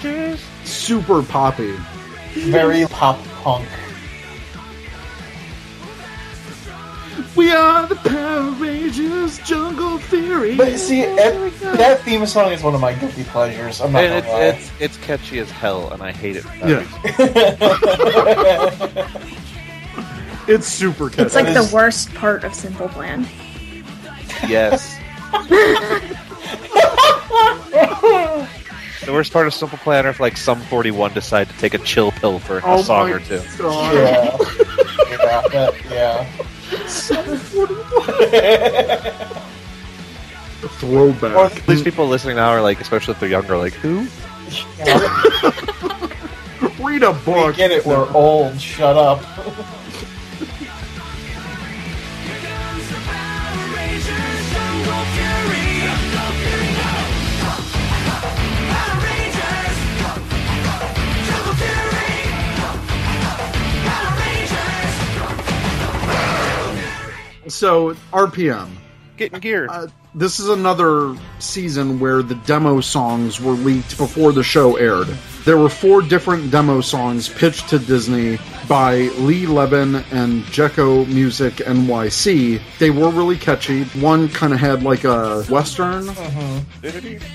super poppy. Very pop punk. We are the Power Rangers, Jungle Fury. But see, it, that theme song is one of my guilty pleasures. I'm not And gonna lie. it's, it's it's catchy as hell, and I hate it. For Yeah. It's super catchy. It's like the worst part of Simple Plan. Yes. the worst part of Simple Plan, if like Sum 41 decide to take a chill pill for a Oh song my or two. God. yeah. yeah, that- yeah. Throwback. Or- These people listening now are like, especially if they're younger, like, who? Read a We book. get it, we're old. Shut up. So RPM. Getting geared. Uh, this is another season where the demo songs were leaked before the show aired. There were four different demo songs pitched to Disney by Lee Levin and Jekko Music NYC. They were really catchy. One kind of had like a western,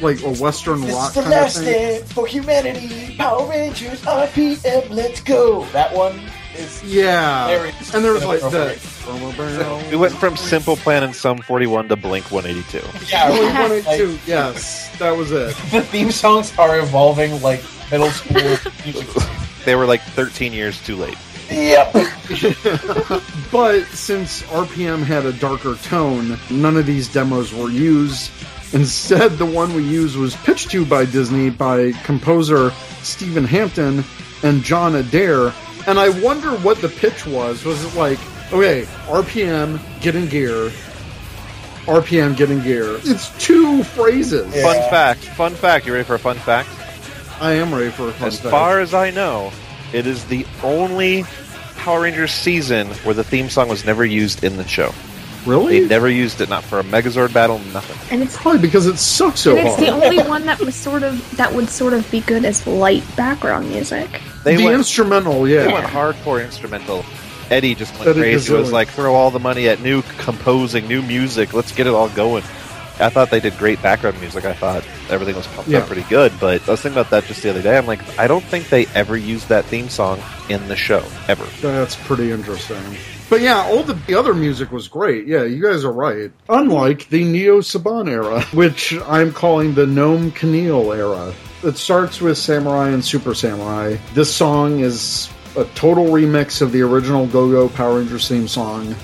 like a western this rock kind of thing. for humanity. Power Rangers, RPM, let's go. That one is. Yeah, Very and there was like the. we went from Simple Plan and Sum 41 to Blink 182. Yeah, Blink like, 182, yes, that was it. the theme songs are evolving like middle school. They were like 13 years too late. Yep. But since RPM had a darker tone, none of these demos were used. Instead, the one we used was pitched to by Disney by composer Stephen Hampton and John Adair. And I wonder what the pitch was. Was it like, okay, RPM, get in gear, RPM, get in gear? It's two phrases. Yeah. Fun fact. Fun fact. You ready for a fun fact? I am ready for a fun As fact. As far as I know, it is the only Power Rangers season where the theme song was never used in the show. Really? They never used it, not for a Megazord battle, nothing. And it's Probably because it sucks so and it's hard. the only one that was sort of that would sort of be good as light background music. They the went, instrumental, yeah. they went hardcore instrumental. Eddie just went Eddie crazy. It was like throw all the money at new composing, new music. Let's get it all going. I thought they did great background music. I thought everything was pumped Yeah. up pretty good. But I was thinking about that just the other day. I'm like, I don't think they ever used that theme song in the show ever. That's pretty interesting. But yeah, all the, the other music was great. Yeah, you guys are right. Unlike the Neo Saban era, which I'm calling the Noam Kaniel era. It starts with Samurai and Super Samurai. This song is a total remix of the original Go Go Power Rangers theme song.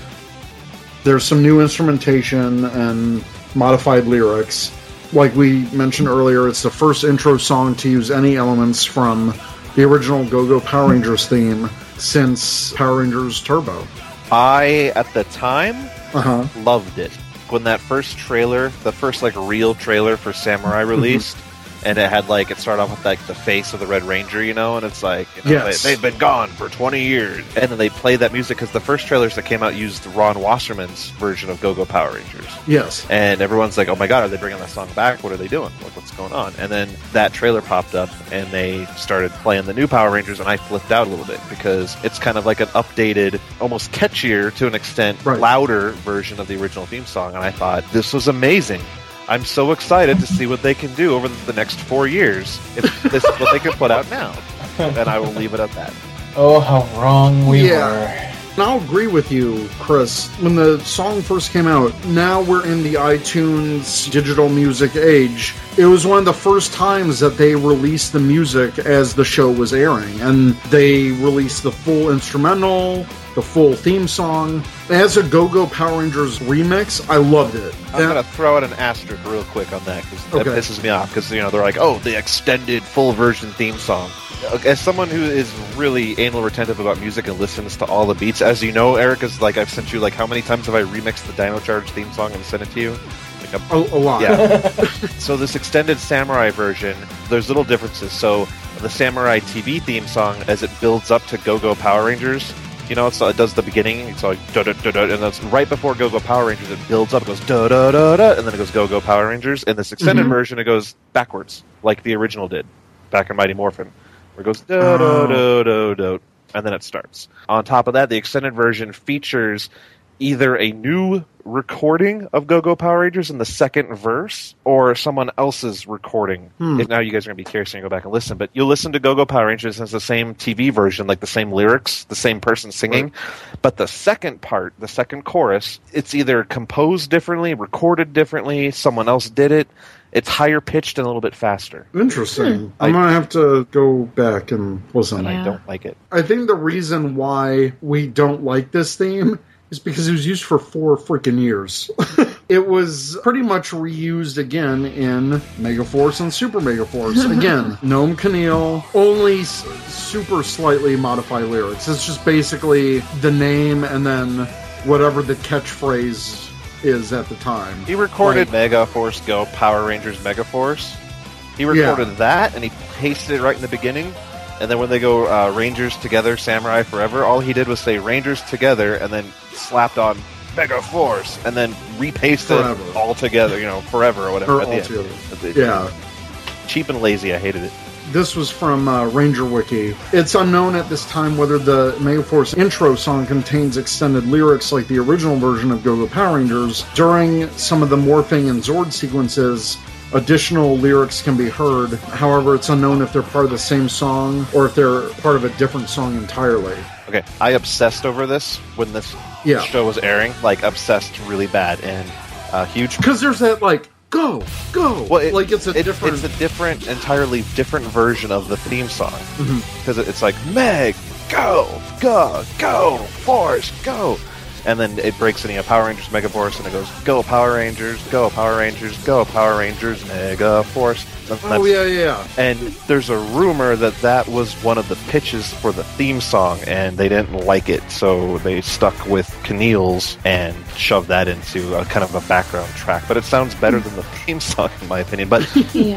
There's some new instrumentation and modified lyrics. Like we mentioned earlier, it's the first intro song to use any elements from the original Go Go Power Rangers theme since Power Rangers Turbo. I at the time Uh huh. loved it when that first trailer, the first like real trailer for Samurai released, and it had like it started off with like the face of the Red Ranger, you know, and it's like you know, Yes. they, they've been gone for twenty years, and then they play that music because the first trailers that came out used Ron Wasserman's version of Go Go Power Rangers. Yes. And everyone's like, "Oh my god, are they bringing that song back? What are they doing? Like, what's going on?" And then that trailer popped up, and they started playing the new Power Rangers, and I flipped out a little bit because it's kind of like an updated, almost catchier to an extent, Right. louder version of the original theme song. And I thought this was amazing. I'm so excited to see what they can do over the next four years if this is what they can put out now. And I will leave it at that. Oh, how wrong we Yeah. were. And I'll agree with you, Chris. When the song first came out, now we're in the iTunes digital music age. It was one of the first times that they released the music as the show was airing. And they released the full instrumental, the full theme song. As a Go Go Power Rangers remix, I loved it. I'm That- gonna throw out an asterisk real quick on that because that Okay. pisses me off because you know they're like, oh, the extended full version theme song. As someone who is really anal retentive about music and listens to all the beats, as you know, Eric is like I've sent you like how many times have I remixed the Dino Charge theme song and sent it to you? Like a a, oh, a lot. yeah. so this extended samurai version, there's little differences. So the samurai TV theme song, as it builds up to Go Go Power Rangers, you know, it's, it does the beginning. It's like da da da da, and that's right before Go Go Power Rangers. It builds up, it goes da da da da, and then it goes Go Go Power Rangers. In this extended Mhm. version, it goes backwards, like the original did back in Mighty Morphin, where it goes da da da da da, and then it starts. On top of that, the extended version features either a new recording of Go Go Power Rangers in the second verse or someone else's recording. Hmm. If now you guys are going to be curious and go back and listen, but you'll listen to Go Go Power Rangers as the same TV version, like the same lyrics, the same person singing. But the second part, the second chorus, it's either composed differently, recorded differently, someone else did it. It's higher pitched and a little bit faster. Interesting. I'm gonna have to go back and listen. And Yeah. I don't like it. I think the reason why we don't like this theme is because it was used for four freaking years. it was pretty much reused again in Megaforce and Super Megaforce. Again, Noam Kaniel, only s- super slightly modify lyrics. It's just basically the name and then whatever the catchphrase is at the time. He recorded Mega Force Go Power Rangers Mega Force. He recorded that and he pasted it right in the beginning. And then when they go uh, Rangers Together, Samurai Forever, all he did was say Rangers Together and then slapped on Mega Force and then repasted Forever. it all together, you know, forever or whatever. Or at the end. At the- Yeah. Cheap and lazy. I hated it. This was from uh, Ranger Wiki. It's unknown at this time whether the Megaforce intro song contains extended lyrics like the original version of Go Go Power Rangers. During some of the morphing and Zord sequences, additional lyrics can be heard. However, it's unknown if they're part of the same song or if they're part of a different song entirely. Okay, I obsessed over this when this Yeah. show was airing. Like obsessed really bad and uh, huge Because there's that, like, go, go. Well, it- like, it's a it- different. It's a different, entirely different version of the theme song because it's like Meg, go, go, go, Force, go, and then it breaks into a Power Rangers Mega Force, and it goes Go Power Rangers, Go Power Rangers, Go Power Rangers Mega Force. And oh, yeah, yeah, yeah. And there's a rumor that that was one of the pitches for the theme song, and they didn't like it, so they stuck with Kaniel's and shoved that into a kind of a background track. But it sounds better than the theme song, in my opinion. But Yeah.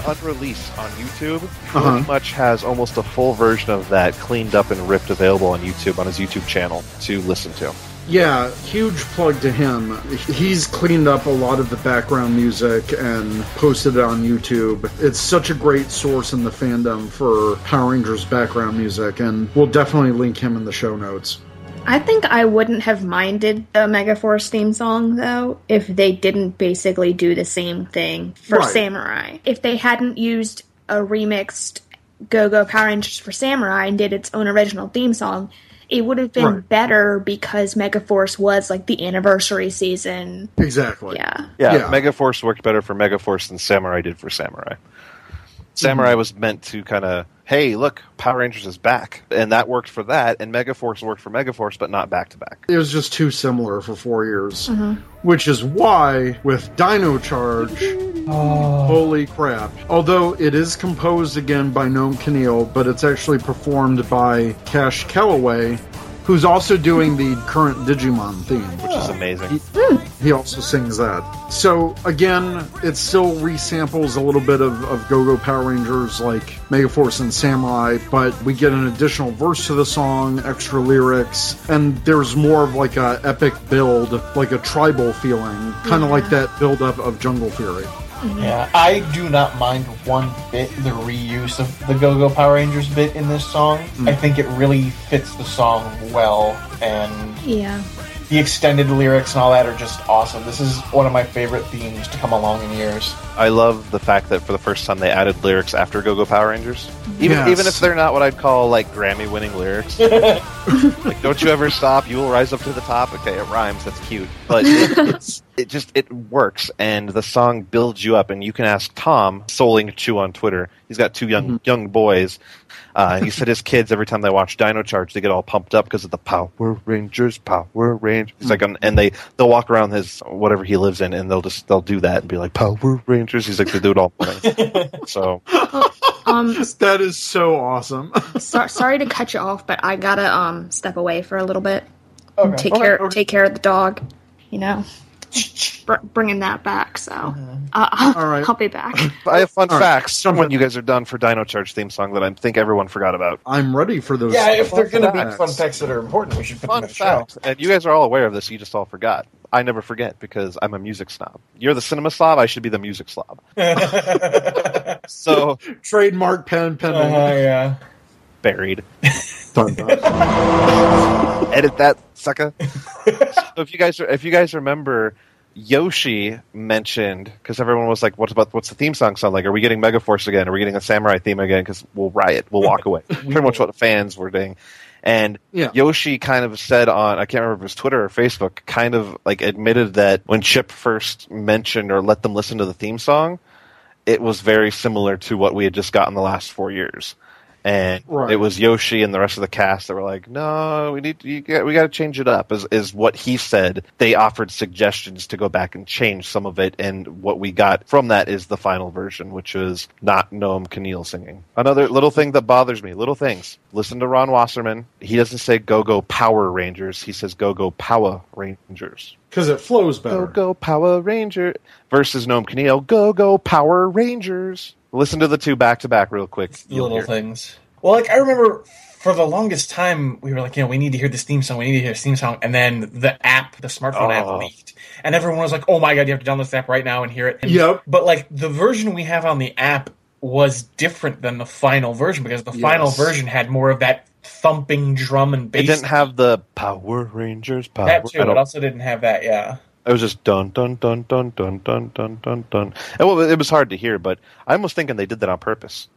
PR unreleased on YouTube Uh-huh. pretty much has almost a full version of that cleaned up and ripped available on YouTube on his YouTube channel to listen to. Yeah, huge plug to him. He's cleaned up a lot of the background music and posted it on YouTube. It's such a great source in the fandom for Power Rangers background music, and we'll definitely link him in the show notes. I think I wouldn't have minded the Megaforce theme song though if they didn't basically do the same thing for Right. Samurai. If they hadn't used a remixed Go Go Power Rangers for Samurai and did its own original theme song, it would have been Right. better because Megaforce was like the anniversary season. Exactly. Yeah. Yeah, Yeah. Megaforce worked better for Megaforce than Samurai did for Samurai. Samurai mm-hmm. was meant to kind of, hey, look, Power Rangers is back, and that worked for that, and Megaforce worked for Megaforce, but not back to back. It was just too similar for four years. Uh-huh. Which is why, with Dino Charge, oh. holy crap. Although it is composed again by Noam Kaniel, but it's actually performed by Cash Kellaway, who's also doing the current Digimon theme. Which is oh. amazing. Hmm. He also sings that. So again, it still resamples a little bit of, of Go Go Power Rangers like Megaforce and Samurai, but we get an additional verse to the song, extra lyrics, and there's more of like a epic build, like a tribal feeling, kind of like that build up of Jungle Fury. Yeah, I do not mind one bit the reuse of the Go Go Power Rangers bit in this song. Mm. I think it really fits the song well, and Yeah. The extended lyrics and all that are just awesome. This is one of my favorite themes to come along in years. I love the fact that for the first time they added lyrics after Go Go Power Rangers. Even Yes. even if they're not what I'd call like Grammy winning lyrics. like don't you ever stop, you will rise up to the top. Okay, it rhymes, that's cute. But it, it's it just it works and the song builds you up and you can ask Tom, Soling Chew on Twitter. He's got two young mm-hmm. young boys. Uh, and he said his kids every time they watch Dino Charge, they get all pumped up because of the Power Rangers, Power Rangers. He's like, and they they'll walk around his whatever he lives in, and they'll just they'll do that and be like Power Rangers. He's like, they do it all morning. so Um That is so awesome. so, sorry to cut you off, but I gotta um step away for a little bit. Okay. Take Okay, care okay. take care of the dog. You know, Br- bringing that back. So uh, I'll, All right. I'll be back. I have fun All right, facts jump when you guys are done for Dino Charge theme song that I think everyone forgot about. I'm ready for those. Yeah, if they're going to be fun facts that are important, we should put them in the show. and you guys are all aware of this. You just all forgot. I never forget because I'm a music snob. You're the cinema slob. I should be the music slob. So Trademark pen pen. Uh, yeah. Buried. Dun, dun. Edit that, sucker. so if you guys if you guys remember, Yoshi mentioned because everyone was like, "What's about what's the theme song sound like? Are we getting Megaforce again? Are we getting a samurai theme again? Because we'll riot, we'll walk away." Pretty much what the fans were doing. And Yeah. Yoshi kind of said on I can't remember if it was Twitter or Facebook, kind of like admitted that when Chip first mentioned or let them listen to the theme song, it was very similar to what we had just got in the last four years. And Right. it was Yoshi and the rest of the cast that were like, "No, we need you got, we got to change it up." Is is what he said. They offered suggestions to go back and change some of it, and what we got from that is the final version, which is not Noam Kaniel singing. Another little thing that bothers me. Little things. Listen to Ron Wasserman. He doesn't say "Go Go Power Rangers." He says "Go Go Power Rangers." Because it flows better. Go go Power Ranger versus Noam Kaniel. Go Go Power Rangers. Listen to the two back to back real quick. You'll little hear. things. Well, like I remember for the longest time, we were like, you know, we need to hear this theme song. We need to hear this theme song, and then the app, the smartphone Oh. app, leaked, and everyone was like, "Oh my god, you have to download this app right now and hear it." And- Yep. But like the version we have on the app was different than the final version because the final version had more of that thumping drum and bass. It didn't have the Power Rangers power. that too. I It also didn't have that. Yeah. It was just dun dun dun dun dun dun dun dun dun. And well, it was hard to hear, but I'm almost thinking they did that on purpose.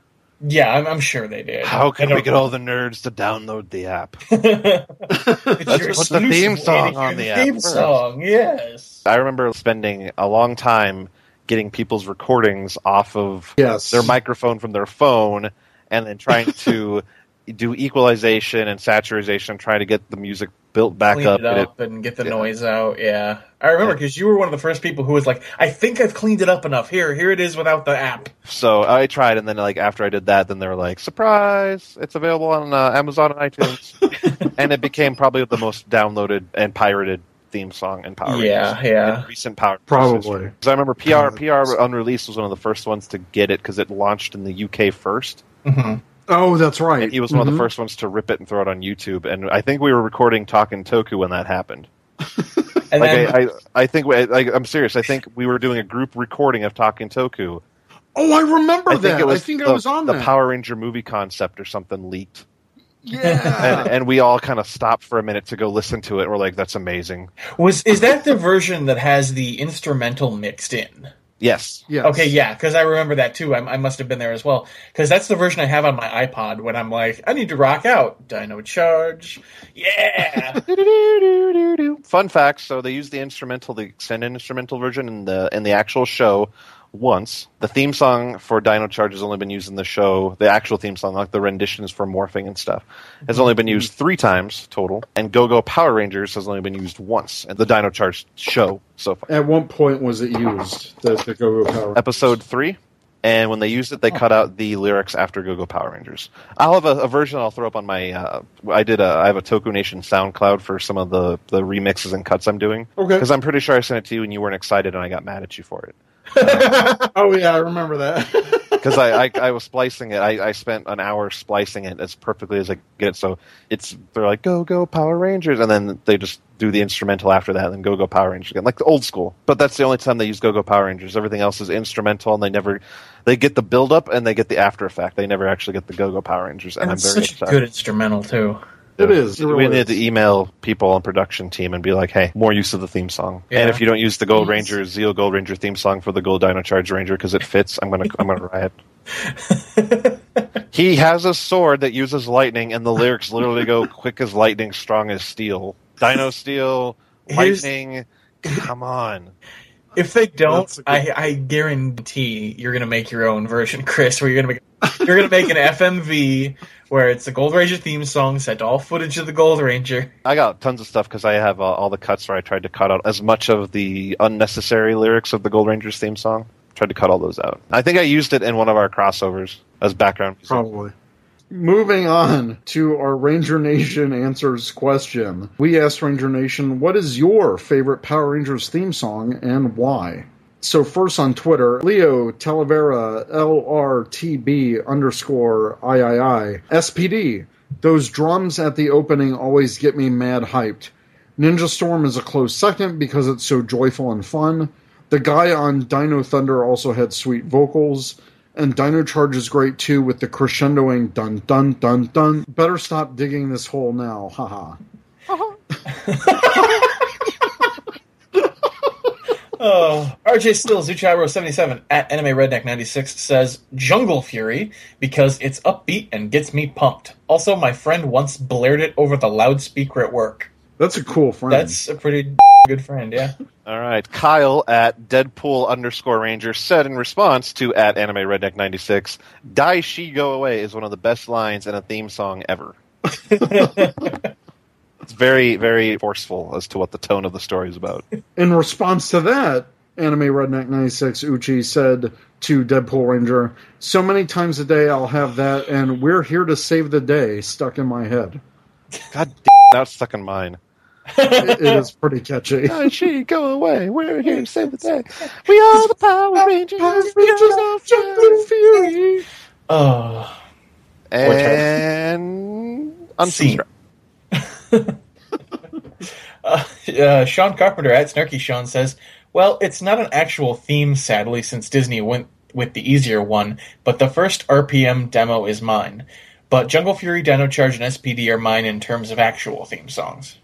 Yeah, I'm, I'm sure they did. How can we get all the nerds to download the app? Let's put the theme song on hear the app theme first. song. Yes. I remember spending a long time getting people's recordings off of Yes. their microphone from their phone and then trying to do equalization and saturation, trying to get the music built back clean up. it up and get the yeah. noise out. Yeah, I remember because you were one of the first people who was like, "I think I've cleaned it up enough. Here, here it is without the app." So I tried, and then like after I did that, then they were like, "Surprise! It's available on uh, Amazon and iTunes," and it became probably the most downloaded and pirated theme song in Power Yeah, Rangers. yeah. in recent Power Rangers Probably. Because I remember PR PR Unreleased was one of the first ones to get it because it launched in the UK first, Mhm. Oh, that's right. and he was one of Mhm. the first ones to rip it and throw it on YouTube. And I think we were recording Talking Toku when that happened. And Like then, I, I, I think we, like I'm serious. I think we were doing a group recording of Talking Toku. Oh, I remember I that. think it was I think the, I was on the that. Power Ranger movie concept or something leaked. yeah. and, and we all kind of stopped for a minute to go listen to it. We're like, "That's amazing." was is that the version that has the instrumental mixed in? Yes, yes. Okay, yeah, because I remember that too. I, I must have been there as well. Because that's the version I have on my iPod when I'm like, I need to rock out. Dino Charge, yeah. Fun fact: so they use the instrumental, the extended instrumental version in the in the actual show once. The theme song for Dino Charge has only been used in the show. The actual theme song, like the renditions for morphing and stuff, has only been used three times total. And Go Go Power Rangers has only been used once in the Dino Charge show so far. At what point was it used? The, the Go Go Power. episode three. And when they used it, they cut out the lyrics after Go Go Power Rangers. I'll have a, a version I'll throw up on my. Uh, I did a. I have a Toku Nation SoundCloud for some of the the remixes and cuts I'm doing. Okay. Because I'm pretty sure I sent it to you and you weren't excited, and I got mad at you for it. Oh yeah, I remember that. Because I, I I was splicing it. I, I spent an hour splicing it as perfectly as I get it. So it's they're like Go Go Power Rangers, and then they just do the instrumental after that, and then Go Go Power Rangers again, like the old school. But that's the only time they use Go Go Power Rangers. Everything else is instrumental, and they never they get the build up and they get the after effect. They never actually get the Go Go Power Rangers, and, And I'm very such a good instrumental too. It is. It we need is. to email people on production team and be like, "Hey, more use of the theme song." Yeah. And if you don't use the Gold Ranger Zeo Gold Ranger theme song for the Gold Dino Charge Ranger because it fits, I'm gonna I'm gonna riot. he has a sword that uses lightning, and the lyrics literally go "quick as lightning, strong as steel." Dino steel, Here's- lightning. Come on. If they don't, That's a good- I, I guarantee you're gonna make your own version, Chris. Where you're gonna make you're gonna make an FMV where it's the Gold Ranger theme song set to all footage of the Gold Ranger. I got tons of stuff because I have uh, all the cuts where I tried to cut out as much of the unnecessary lyrics of the Gold Rangers theme song. Tried to cut all those out. I think I used it in one of our crossovers as background music. Probably. Moving on to our Ranger Nation answers question. We asked Ranger Nation, what is your favorite Power Rangers theme song and why? So first on Twitter, Leo Talavera LRTB underscore III SPD. Those drums at the opening always get me mad hyped. Ninja Storm is a close second because it's so joyful and fun. The guy on Dino Thunder also had sweet vocals. And Dino Charge is great too with the crescendoing dun dun dun dun. Better stop digging this hole now, haha. Uh, oh, RJ Still Zuchiro seventy seven at Anime Redneck ninety six says Jungle Fury because it's upbeat and gets me pumped. Also, my friend once blared it over the loudspeaker at work. That's a cool friend. That's a pretty good friend, yeah. All right, Kyle at Deadpool underscore Ranger said in response to at Anime Redneck ninety six, "Dai Shi go away" is one of the best lines in a theme song ever. it's very very forceful as to what the tone of the story is about. In response to that, Anime Redneck 96 Uchi said to Deadpool Ranger, So many times a day I'll have that, and we're here to save the day stuck in my head. God damn, that's stuck in mine. It, it is pretty catchy. Dai Shi go away. We're here to save the day. We are the Power Rangers. Power Rangers of Jungle Fury. Oh, And Scene. unsubscribe. Uh, uh, Sean Carpenter at Snarky Sean says, "Well, it's not an actual theme, sadly, since Disney went with the easier one. But the first RPM demo is mine. But Jungle Fury, Dino Charge, and SPD are mine in terms of actual theme songs."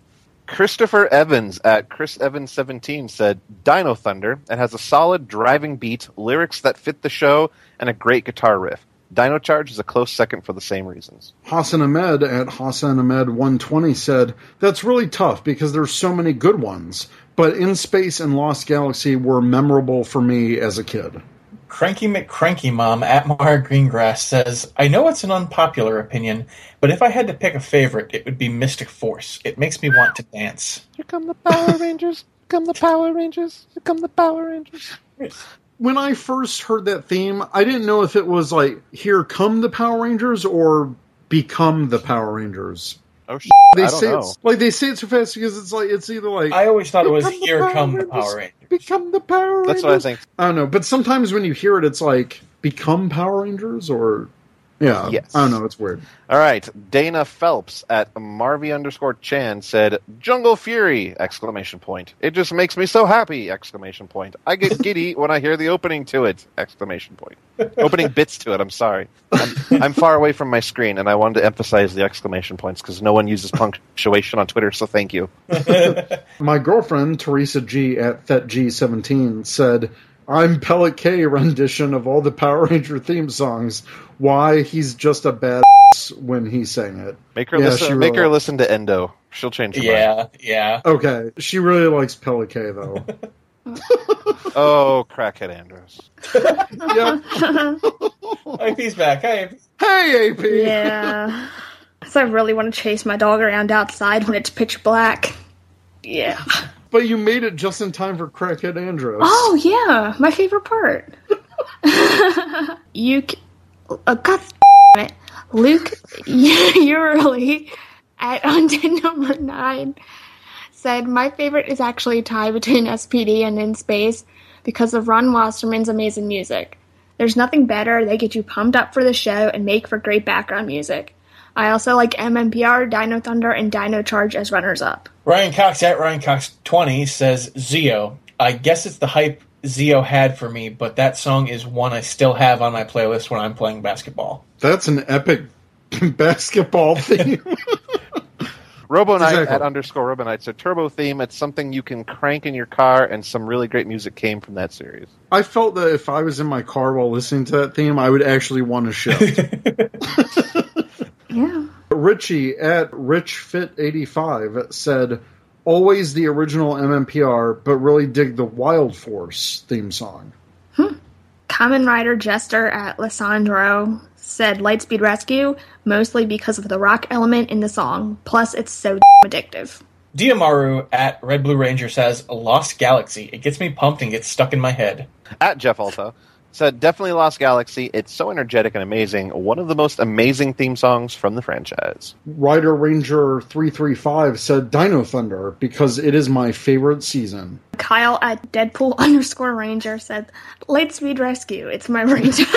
Christopher Evans at Chris Evans 17 said Dino Thunder and has a solid driving beat, lyrics that fit the show, and a great guitar riff. Dino Charge is a close second for the same reasons. Hassan Ahmed at Hassan Ahmed 120 said, That's really tough because there's so many good ones. But In Space and Lost Galaxy were memorable for me as a kid. Cranky McCranky Mom at Mara Greengrass says, I know it's an unpopular opinion, but if I had to pick a favorite, it would be Mystic Force. It makes me want to dance. Here come the Power Rangers. Here come the Power Rangers. Here come the Power Rangers. When I first heard that theme, I didn't know if it was like, Here come the Power Rangers or Become the Power Rangers. Oh, shit. They I don't say know. it's like they say it so fast because it's like it's either like I always thought it was Here Power Come the Power Rangers. become the Power Rangers. That's what I think. I don't know, but sometimes when you hear it, it's like become Power Rangers or yeah. Yes. I don't know. It's weird. All right. Dana Phelps at Marvy underscore Chan said, Jungle Fury! Exclamation point. It just makes me so happy! Exclamation point. I get giddy when I hear the opening to it! Exclamation point. opening bits to it, I'm sorry. I'm, I'm far away from my screen and I wanted to emphasize the exclamation points because no one uses punctuation on Twitter, so thank you. My girlfriend Teresa G at ThetG17 said, "I'm PelleK rendition of all the Power Ranger theme songs. Why he's just a badass when he sang it." Make her Yeah, listen she make her listen to Endoh. She'll change her mind. Yeah, yeah. Okay, she really likes PelleK though. Oh, crackhead Andros. yeah. IP's back. Hi, IP. Hey, AP. Yeah. So I really want to chase my dog around outside when it's pitch black. Yeah. But you made it just in time for Crackhead Andros. Oh yeah, my favorite part. you, uh, God damn it, Luke Urley at Undead number nine said my favorite is actually a tie between SPD and In Space because of Ron Wasserman's amazing music. There's nothing better. They get you pumped up for the show and make for great background music. I also like MMPR, Dino Thunder, and Dino Charge as runners up. Ryan Cox at Ryan Cox twenty says Zeo. I guess it's the hype Zeo had for me, but that song is one I still have on my playlist when I'm playing basketball. That's an epic basketball theme. Robo Knight Exactly. at underscore Robo Knight said Turbo theme. It's something you can crank in your car, and some really great music came from that series. I felt that if I was in my car while listening to that theme, I would actually want to shift. Yeah. Richie at RichFit85 said, always the original MMPR, but really dig the Wild Force theme song. Common Rider Jester at Lissandro said Lightspeed Rescue, mostly because of the rock element in the song, plus it's so addictive. Diamaru at Red Blue Ranger says Lost Galaxy. It gets me pumped and gets stuck in my head. At Jeff Alta said definitely Lost Galaxy. It's so energetic and amazing. One of the most amazing theme songs from the franchise. Rider Ranger 335 said Dino Thunder because it is my favorite season. Kyle at Deadpool underscore Ranger said Lightspeed Rescue, it's my ranger.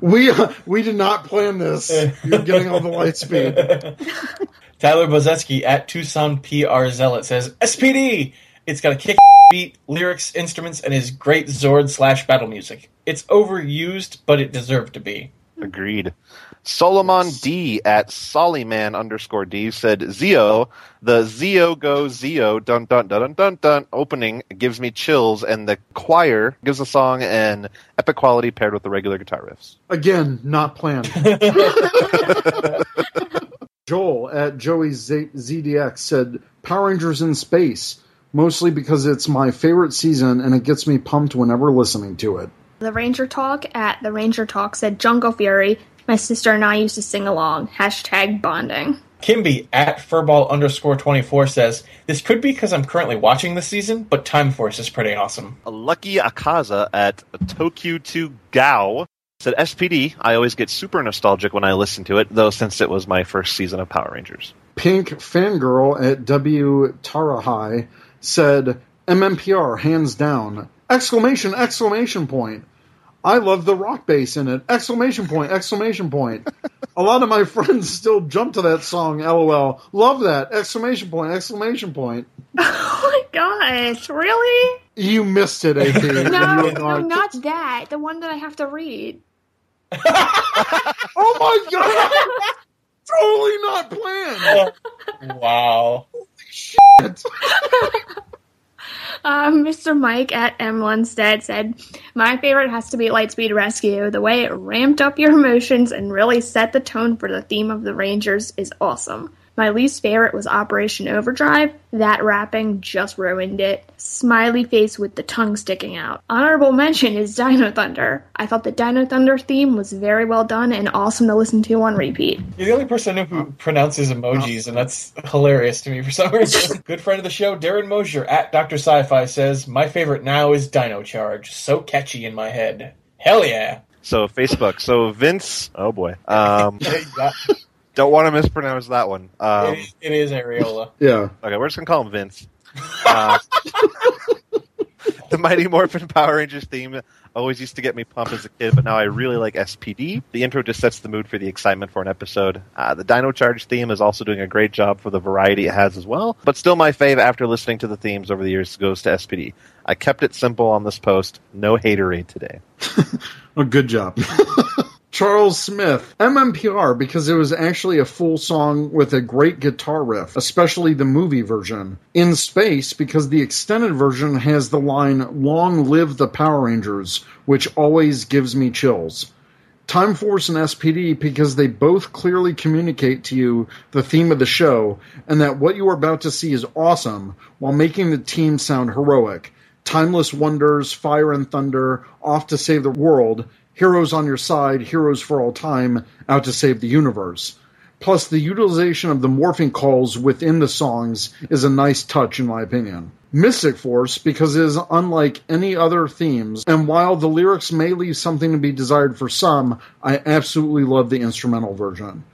We uh, we did not plan this. You're getting all the light speed. Tyler Bozetsky at Tucson PR Zealot says SPD. It's got a kick beat, lyrics, instruments, and is great Zord slash battle music. It's overused, but it deserved to be. Agreed. Solomon D at Soliman underscore D said Zeo, the Zeo go Zeo dun dun dun dun dun dun opening gives me chills, and the choir gives the song an epic quality paired with the regular guitar riffs. Again, not planned. Joel at Joey Z- ZDX said Power Rangers in Space, mostly because it's my favorite season and it gets me pumped whenever listening to it. The Ranger Talk at the Ranger Talk said Jungle Fury. My sister and I used to sing along. Hashtag bonding. Kimby at furball underscore 24 says, This could be because I'm currently watching the season, but Time Force is pretty awesome. A Lucky Akaza at Tokyo2 Gao said SPD. I always get super nostalgic when I listen to it, though since it was my first season of Power Rangers. Pink Fangirl at W Tarahai said MMPR hands down. Exclamation, exclamation point. I love the rock bass in it. Exclamation point, exclamation point. A lot of my friends still jump to that song, lol. Love that. Exclamation point, exclamation point. Oh my gosh, really? You missed it, AP. No, no, not that. The one that I have to read. Oh my god! totally not planned. Wow. Um, Mr. Mike at M. Lundstead said, My favorite has to be Lightspeed Rescue. The way it ramped up your emotions and really set the tone for the theme of the Rangers is awesome. My least favorite was Operation Overdrive. That rapping just ruined it. Smiley face with the tongue sticking out. Honorable mention is Dino Thunder. I thought the Dino Thunder theme was very well done and awesome to listen to on repeat. You're the only person I know who pronounces emojis, and that's hilarious to me for some reason. Good friend of the show, Darren Mosier at Dr. Sci-Fi says, My favorite now is Dino Charge. So catchy in my head. Hell yeah. So Facebook. So Vince. Oh boy. Um, Yeah, don't want to mispronounce that one. Um, it, it is Areola. Yeah. Okay, we're just gonna call him Vince. Uh, the Mighty Morphin Power Rangers theme always used to get me pumped as a kid, but now I really like SPD. The intro just sets the mood for the excitement for an episode. Uh, the Dino Charge theme is also doing a great job for the variety it has as well, but still my fave after listening to the themes over the years goes to SPD. I kept it simple on this post. No haterade today. Oh, good job. Charles Smith, MMPR, because it was actually a full song with a great guitar riff, especially the movie version. In Space, because the extended version has the line, Long live the Power Rangers, which always gives me chills. Time Force and SPD because they both clearly communicate to you the theme of the show and that what you are about to see is awesome while making the team sound heroic. Timeless wonders, fire and thunder, off to save the world, heroes on your side, heroes for all time, out to save the universe. Plus, the utilization of the morphing calls within the songs is a nice touch, in my opinion. Mystic Force, because it is unlike any other themes, and while the lyrics may leave something to be desired for some, I absolutely love the instrumental version.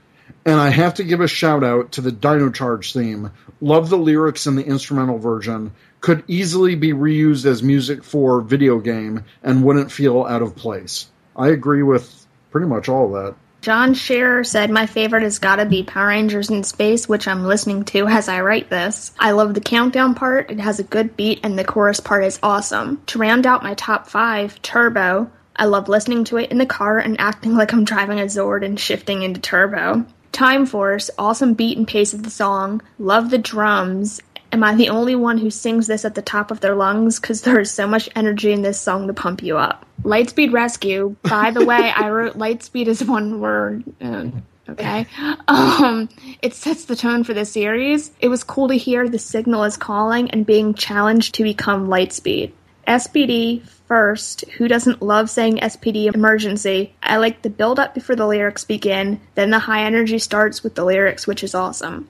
And I have to give a shout out to the Dino Charge theme. Love the lyrics in the instrumental version. Could easily be reused as music for video game and wouldn't feel out of place. I agree with pretty much all that. John Shearer said, My favorite has gotta be Power Rangers in Space, which I'm listening to as I write this. I love the countdown part, it has a good beat, and the chorus part is awesome. To round out my top five, Turbo. I love listening to it in the car and acting like I'm driving a Zord and shifting into Turbo. Time Force, awesome beat and pace of the song. Love the drums. Am I the only one who sings this at the top of their lungs? Because there is so much energy in this song to pump you up. Lightspeed Rescue. By the way, I wrote Lightspeed as one word. Uh, okay. Um, it sets the tone for the series. It was cool to hear the signal is calling and being challenged to become Lightspeed. SPD first. Who doesn't love saying SPD emergency? I like the build up before the lyrics begin, then the high energy starts with the lyrics, which is awesome.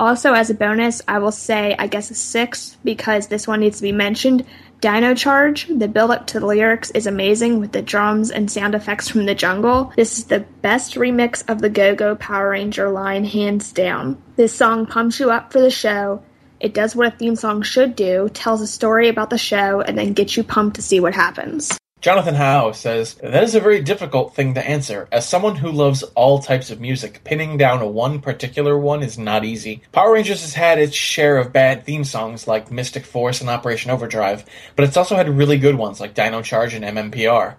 Also, as a bonus, I will say, I guess a six, because this one needs to be mentioned. Dino Charge, the build up to the lyrics is amazing with the drums and sound effects from the jungle. This is the best remix of the Go Go Power Ranger line, hands down. This song pumps you up for the show. It does what a theme song should do, tells a story about the show, and then gets you pumped to see what happens. Jonathan Howe says, That is a very difficult thing to answer. As someone who loves all types of music, pinning down a one particular one is not easy. Power Rangers has had its share of bad theme songs like Mystic Force and Operation Overdrive, but it's also had really good ones like Dino Charge and MMPR.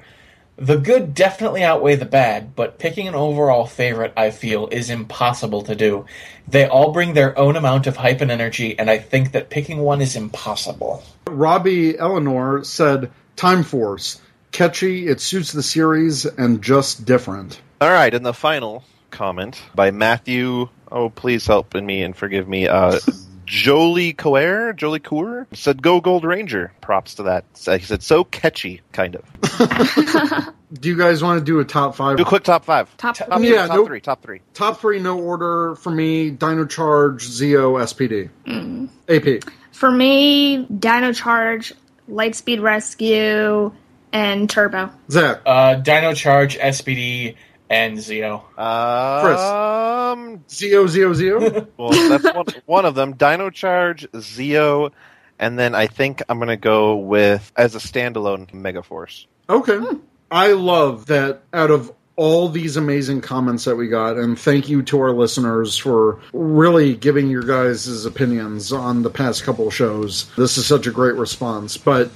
The good definitely outweigh the bad, but picking an overall favorite, I feel, is impossible to do. They all bring their own amount of hype and energy, and I think that picking one is impossible. Robbie Eleanor said, Time Force. Catchy, it suits the series, and just different. All right, and the final comment by Matthew. Oh, please help me and forgive me. Uh, Jolie Coeur, Jolie Coeur said, "Go Gold Ranger." Props to that. So He said, "So catchy, kind of." Do you guys want to do a top five? Do a quick top five. Top Top, five. three, Yeah, top nope. three, top three. Top three, no order for me Dino Charge, Zeo, SPD. AP. For me, Dino Charge, Lightspeed Rescue, and Turbo. Zach. Uh, Dino Charge, SPD, and Zeo. Um, Zeo, Zeo, Zeo? well, that's one, one of them. Dino Charge, Zeo, and then I think I'm gonna go with as a standalone Megaforce. Okay. I love that out of all these amazing comments that we got, and thank you to our listeners for really giving your guys' opinions on the past couple of shows. This is such a great response. But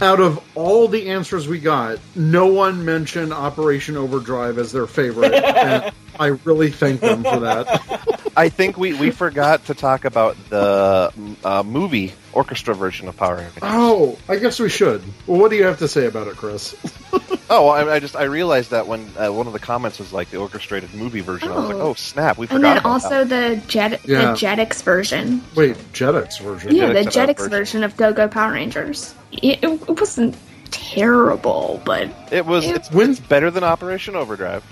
out of all the answers we got, no one mentioned Operation Overdrive as their favorite. and I really thank them for that. I think we, we forgot to talk about the uh, movie orchestra version of Power Rangers. Oh, I guess we should. Well, what do you have to say about it, Chris? Oh, well, I, I just I realized that when uh, one of the comments was like the orchestrated movie version, I was like, Oh. oh snap, we forgot. And forgot then about also that. the Jet Yeah. the Jetix version. Wait, Jetix version. Yeah, the Jetix, Jetix version. version of Go Go Power Rangers. It, it, it wasn't terrible, but It was It- it's, When- it's better than Operation Overdrive.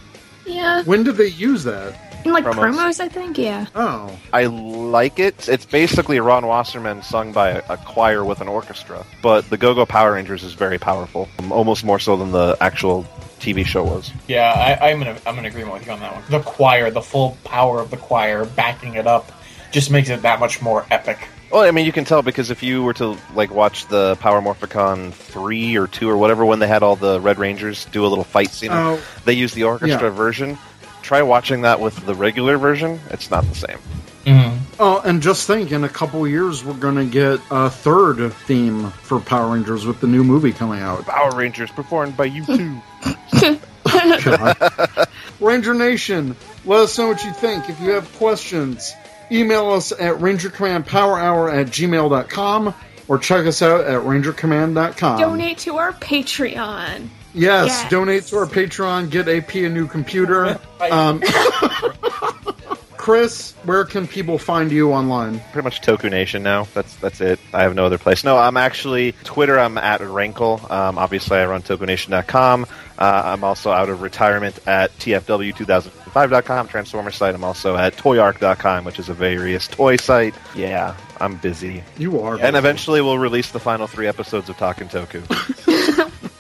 yeah, When did they use that? In like Promos. promos, I think. Yeah. Oh. I like it. It's basically Ron Wasserman sung by a, a choir with an orchestra, but the Go Go Power Rangers is very powerful, um, almost more so than the actual TV show was. Yeah, I, I'm in I'm in agreement with you on that one. The choir, the full power of the choir, backing it up, just makes it that much more epic. Well, I mean, you can tell because if you were to like watch the Power Morphicon three or two or whatever, when they had all the Red Rangers do a little fight scene, Oh. they used the orchestra Yeah. version. Try watching that with the regular version; it's not the same. Mm-hmm. Oh, and just think, in a couple years, we're going to get a third theme for Power Rangers with the new movie coming out. Power Rangers performed by you two. Ranger Nation, let us know what you think. If you have questions, email us at rangercommandpowerhour at gmail.com or check us out at rangercommand.com. Donate to our Patreon. Yes, Yes. donate to our Patreon, get AP a new computer. Um, Chris, where can people find you online? Pretty much Toku Nation now. That's that's it. I have no other place. No, I'm actually Twitter. I'm at Rankle. Um, obviously, I run TokuNation.com. Uh, I'm also out of retirement at TFW2005.com, Transformer site. I'm also at ToyArk.com, which is a various toy site. Yeah, I'm busy. You are. And eventually, we'll release the final three episodes of Talking Toku.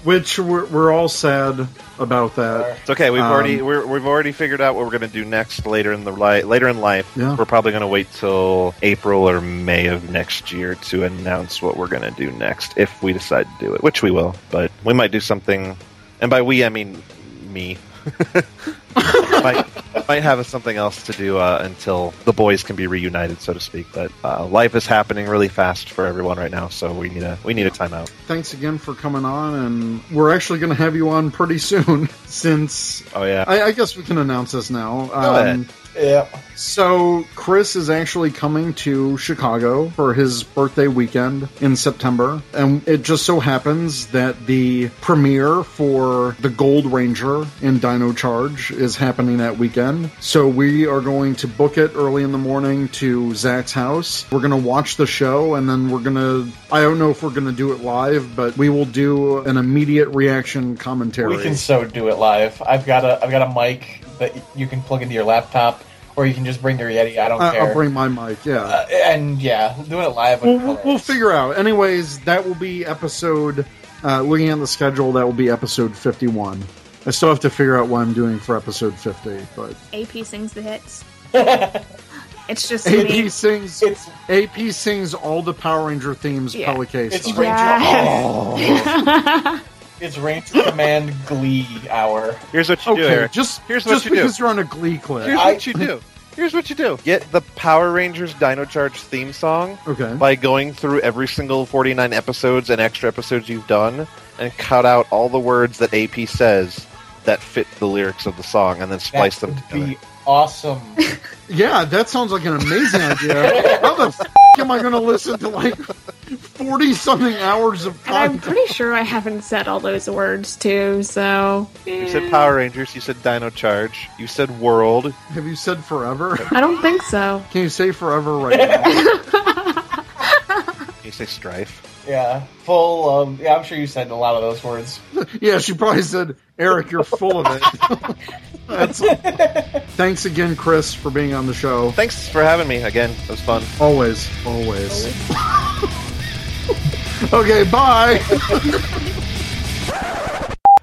Which we're, we're all sad about that. It's okay. We've Um, already we're, we've already figured out what we're going to do next later in the li- later in life. Yeah. We're probably going to wait till April or May of next year to announce what we're going to do next if we decide to do it, which we will. But we might do something, and by we I mean me. might might have something else to do uh, until the boys can be reunited, so to speak. But uh, life is happening really fast for everyone right now, so we need a we need a timeout. Thanks again for coming on, and we're actually going to have you on pretty soon. Since Oh yeah. I, I guess we can announce this now. Um. Yeah. So Chris is actually coming to Chicago for his birthday weekend in September, and it just so happens that the premiere for the Gold Ranger in Dino Charge is happening that weekend. So we are going to book it early in the morning to Zach's house. We're going to watch the show, and then we're going to. I don't know if we're going to do it live, but we will do an immediate reaction commentary. We can so do it live. I've got a I've got a mic that you can plug into your laptop, or you can just bring your Yeti. I don't I- care. I'll bring my mic. Yeah. Uh, and yeah, doing it live. we'll, we'll, we'll figure out. Anyways, that will be episode. Uh, looking at the schedule, that will be episode fifty-one. I still have to figure out what I'm doing for episode fifty, but AP sings the hits. it's just me. AP sings. It's AP sings all the Power Ranger themes. Yeah. PelleK's. it's. Ranger. Yes. It's Ranger Command Glee Hour. Here's what you do, Okay, Eric. just Here's just what you do. because you're on a Glee clip. Here's I- what you do. Here's what you do. Get the Power Rangers Dino Charge theme song Okay. by going through every single 49 episodes and extra episodes you've done and cut out all the words that AP says that fit the lyrics of the song and then splice That them would together. be awesome. Yeah, that sounds like an amazing idea. How the f- am I going to listen to like forty something hours of And I'm pretty sure I haven't said all those words too, so. You said Power Rangers, you said Dino Charge, you said World. Have you said forever? I don't think so. Can you say forever right now? Can You say Strife. Yeah, full. Um, yeah, I'm sure you said a lot of those words. yeah, she probably said, "Eric, you're full of it." That's. Thanks again, Chris, for being on the show. Thanks for having me again. It was fun. Always, always. okay, bye.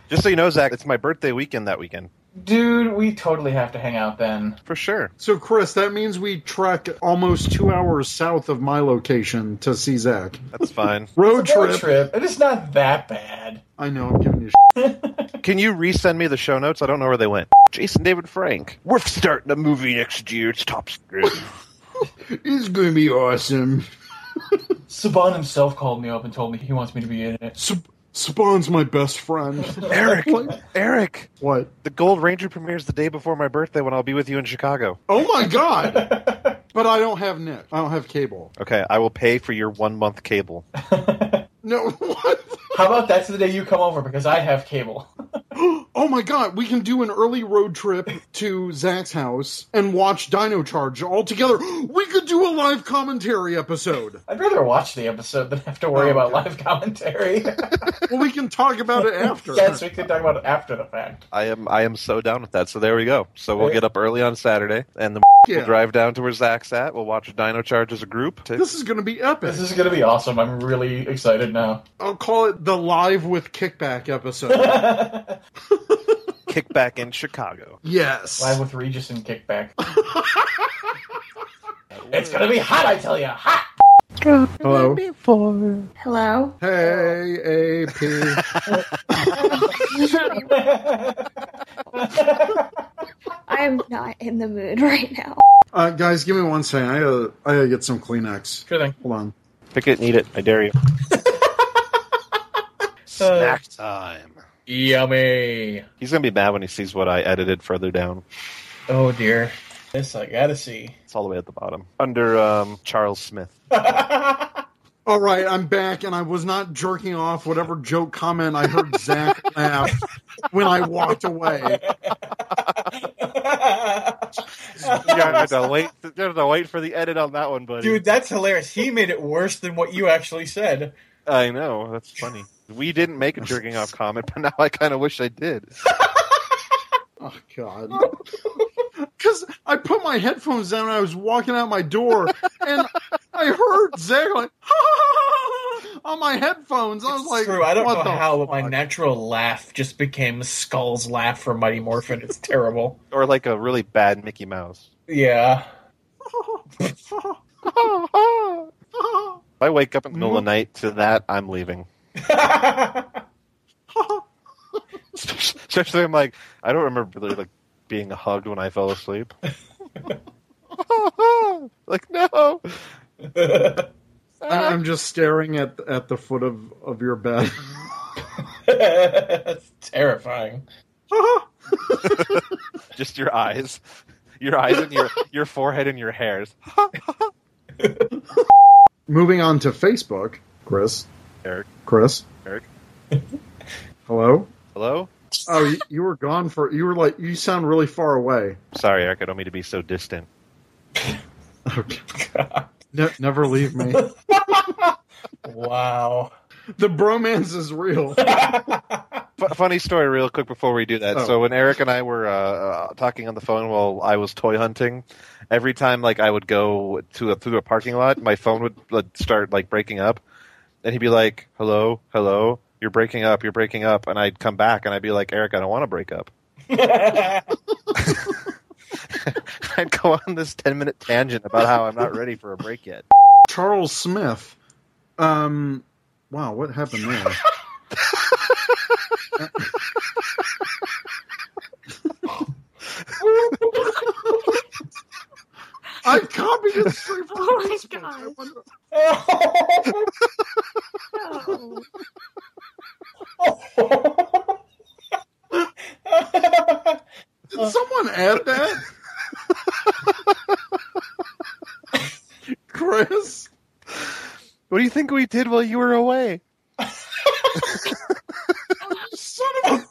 Just so you know, Zach, it's my birthday weekend that weekend. Dude, we totally have to hang out then. For sure. So, Chris, that means we trek almost two hours south of my location to see Zach. That's fine. Road Road trip. trip. It is not that bad. I know, I'm giving you Can you resend me the show notes? I don't know where they went. Jason David Frank. We're starting a movie next year. It's top secret. It's going to be awesome. Saban himself called me up and told me he wants me to be in it. Sp- Spawn's my best friend. Eric, What? Eric, What? the Gold Ranger premieres the day before my birthday when I'll be with you in Chicago. Oh my god! but I don't have Nick. I don't have cable. Okay, I will pay for your one month cable. No, what? How about that's the day you come over because I have cable. Oh my god, we can do an early road trip to Zach's house and watch Dino Charge all together. We could do a live commentary episode. I'd rather watch the episode than have to worry Oh, about okay. live commentary. Well, we can talk about it after. yes, we can talk about it after the fact. I am I am so down with that. So there we go. So we'll get up early on Saturday and then Yeah. we'll drive down to where Zach's at. We'll watch Dino Charge as a group. This is going to be epic. This is going to be awesome. I'm really excited now. I'll call it the live with kickback episode. Kickback in Chicago. yes. Live with Regis and Kickback. it's going to be hot, I tell you. Hot! Hello. Hello? Hey, AP. I'm not in the mood right now. Uh, guys, give me one second. I gotta, I gotta get some Kleenex. Sure thing. Hold on. Pick it and eat it. I dare you. Snack time. Yummy. He's gonna be mad when he sees what I edited further down. Oh, dear. This I gotta see. It's all the way at the bottom. Under um, Charles Smith. All right, I'm back, and I was not jerking off whatever joke comment I heard Zach laugh when I walked away. you have to wait. You have to wait for the edit on that one, buddy. Dude, that's hilarious. He made it worse than what you actually said. I know that's funny. We didn't make a jerking off comment, but now I kind of wish I did. Oh God! Because I put my headphones down, and I was walking out my door, and I heard Zach like on my headphones. I was like, True, I don't what know the how, but my natural laugh just became Skull's laugh from Mighty Morphin. It's terrible. Or like a really bad Mickey Mouse. Yeah. If I wake up in the middle of the night to that, I'm leaving. Especially, I'm like, I don't remember really like being hugged when I fell asleep. like no. I- I'm just staring at at the foot of of your bed. That's terrifying. Just your eyes, your eyes and your your forehead and your hairs. Moving on to Facebook, Chris. Eric, Chris. Eric, Hello. hello. Oh, you, you were gone for. You were like. You sound really far away. Sorry, Eric. I don't mean to be so distant. Okay. Ne- never leave me. Wow. The bromance is real. F- funny story, real quick before we do that. Oh. So when Eric and I were uh, uh, talking on the phone while I was toy hunting, every time like I would go to a, through a parking lot, my phone would like, start like breaking up, and he'd be like, "Hello, hello, you're breaking up, you're breaking up," and I'd come back and I'd be like, "Eric, I don't want to break up." I'd go on this ten minute tangent about how I'm not ready for a break yet. Charles Smith. Um. Wow, what happened there? I copied it straight from Oh my Facebook. I God. wonder- Did someone add that? Chris? What do you think we did while you were away? Son of a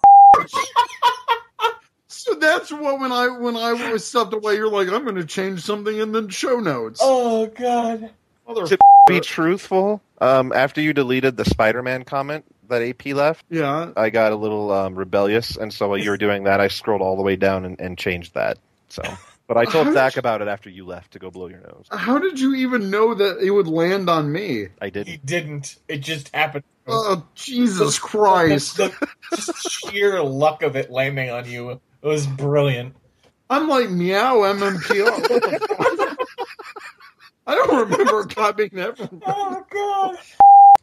So that's what when I when I was stepped away, you're like, I'm gonna change something in the show notes. oh god. Mother To be truthful, um, after you deleted the Spider-Man comment that AP left, yeah. I got a little um, rebellious, and so while you were doing that, I scrolled all the way down and, and changed that. So, but I told How Zach you- about it after you left to go blow your nose. How did you even know that it would land on me? I didn't. He didn't. It just happened. Oh Jesus Christ! The, the sheer luck of it landing on you it was brilliant. I'm like meow MMPR. I don't remember copying that from Oh god.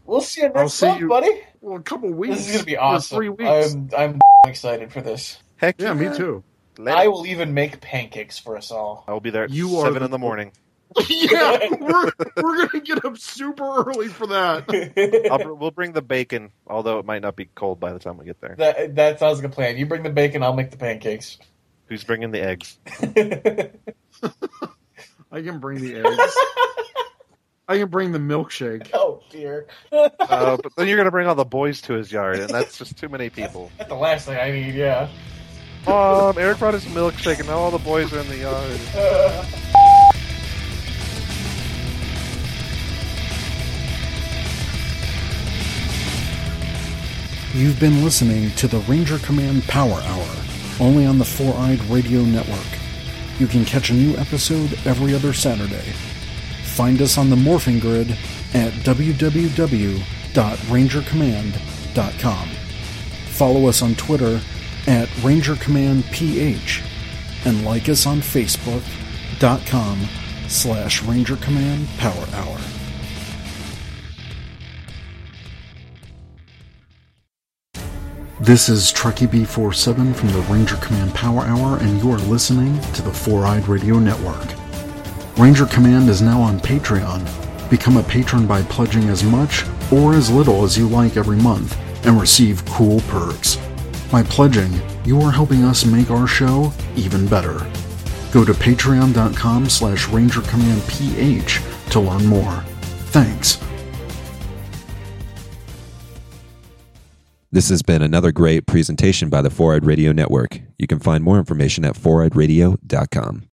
We'll see you next I'll see month, you- buddy. well, a couple weeks. This is gonna be awesome. Three weeks. I'm I'm excited for this. Heck yeah, me too. Let I will even make pancakes for us all. I will be there at You are seven the- in the morning. yeah, we're we're gonna get up super early for that. I'll, we'll bring the bacon, although it might not be cold by the time we get there. that that sounds like a plan. You bring the bacon, I'll make the pancakes. Who's bringing the eggs? I can bring the eggs. I can bring the milkshake. oh dear. Uh, but then you're gonna bring all the boys to his yard, and that's just too many people. That's the last thing I need, yeah. Mom, Eric brought his milkshake, and now all the boys are in the yard. You've been listening to the Ranger Command Power Hour, only on the Four Eyed Radio Network. You can catch a new episode every other Saturday. Find us on the Morphing Grid at www.rangercommand.com. Follow us on Twitter at RangerCommandPH and like us on Facebook.com slash Ranger Command Power Hour. This is Truckee B47 from the Ranger Command Power Hour, and you are listening to the Four Eyed Radio Network. Ranger Command is now on Patreon. Become a patron by pledging as much or as little as you like every month and receive cool perks. By pledging, you are helping us make our show even better. Go to patreon.com slash rangercommandph to learn more. Thanks. This has been another great presentation by the Four Radio Network. You can find more information at foureyedradio.com.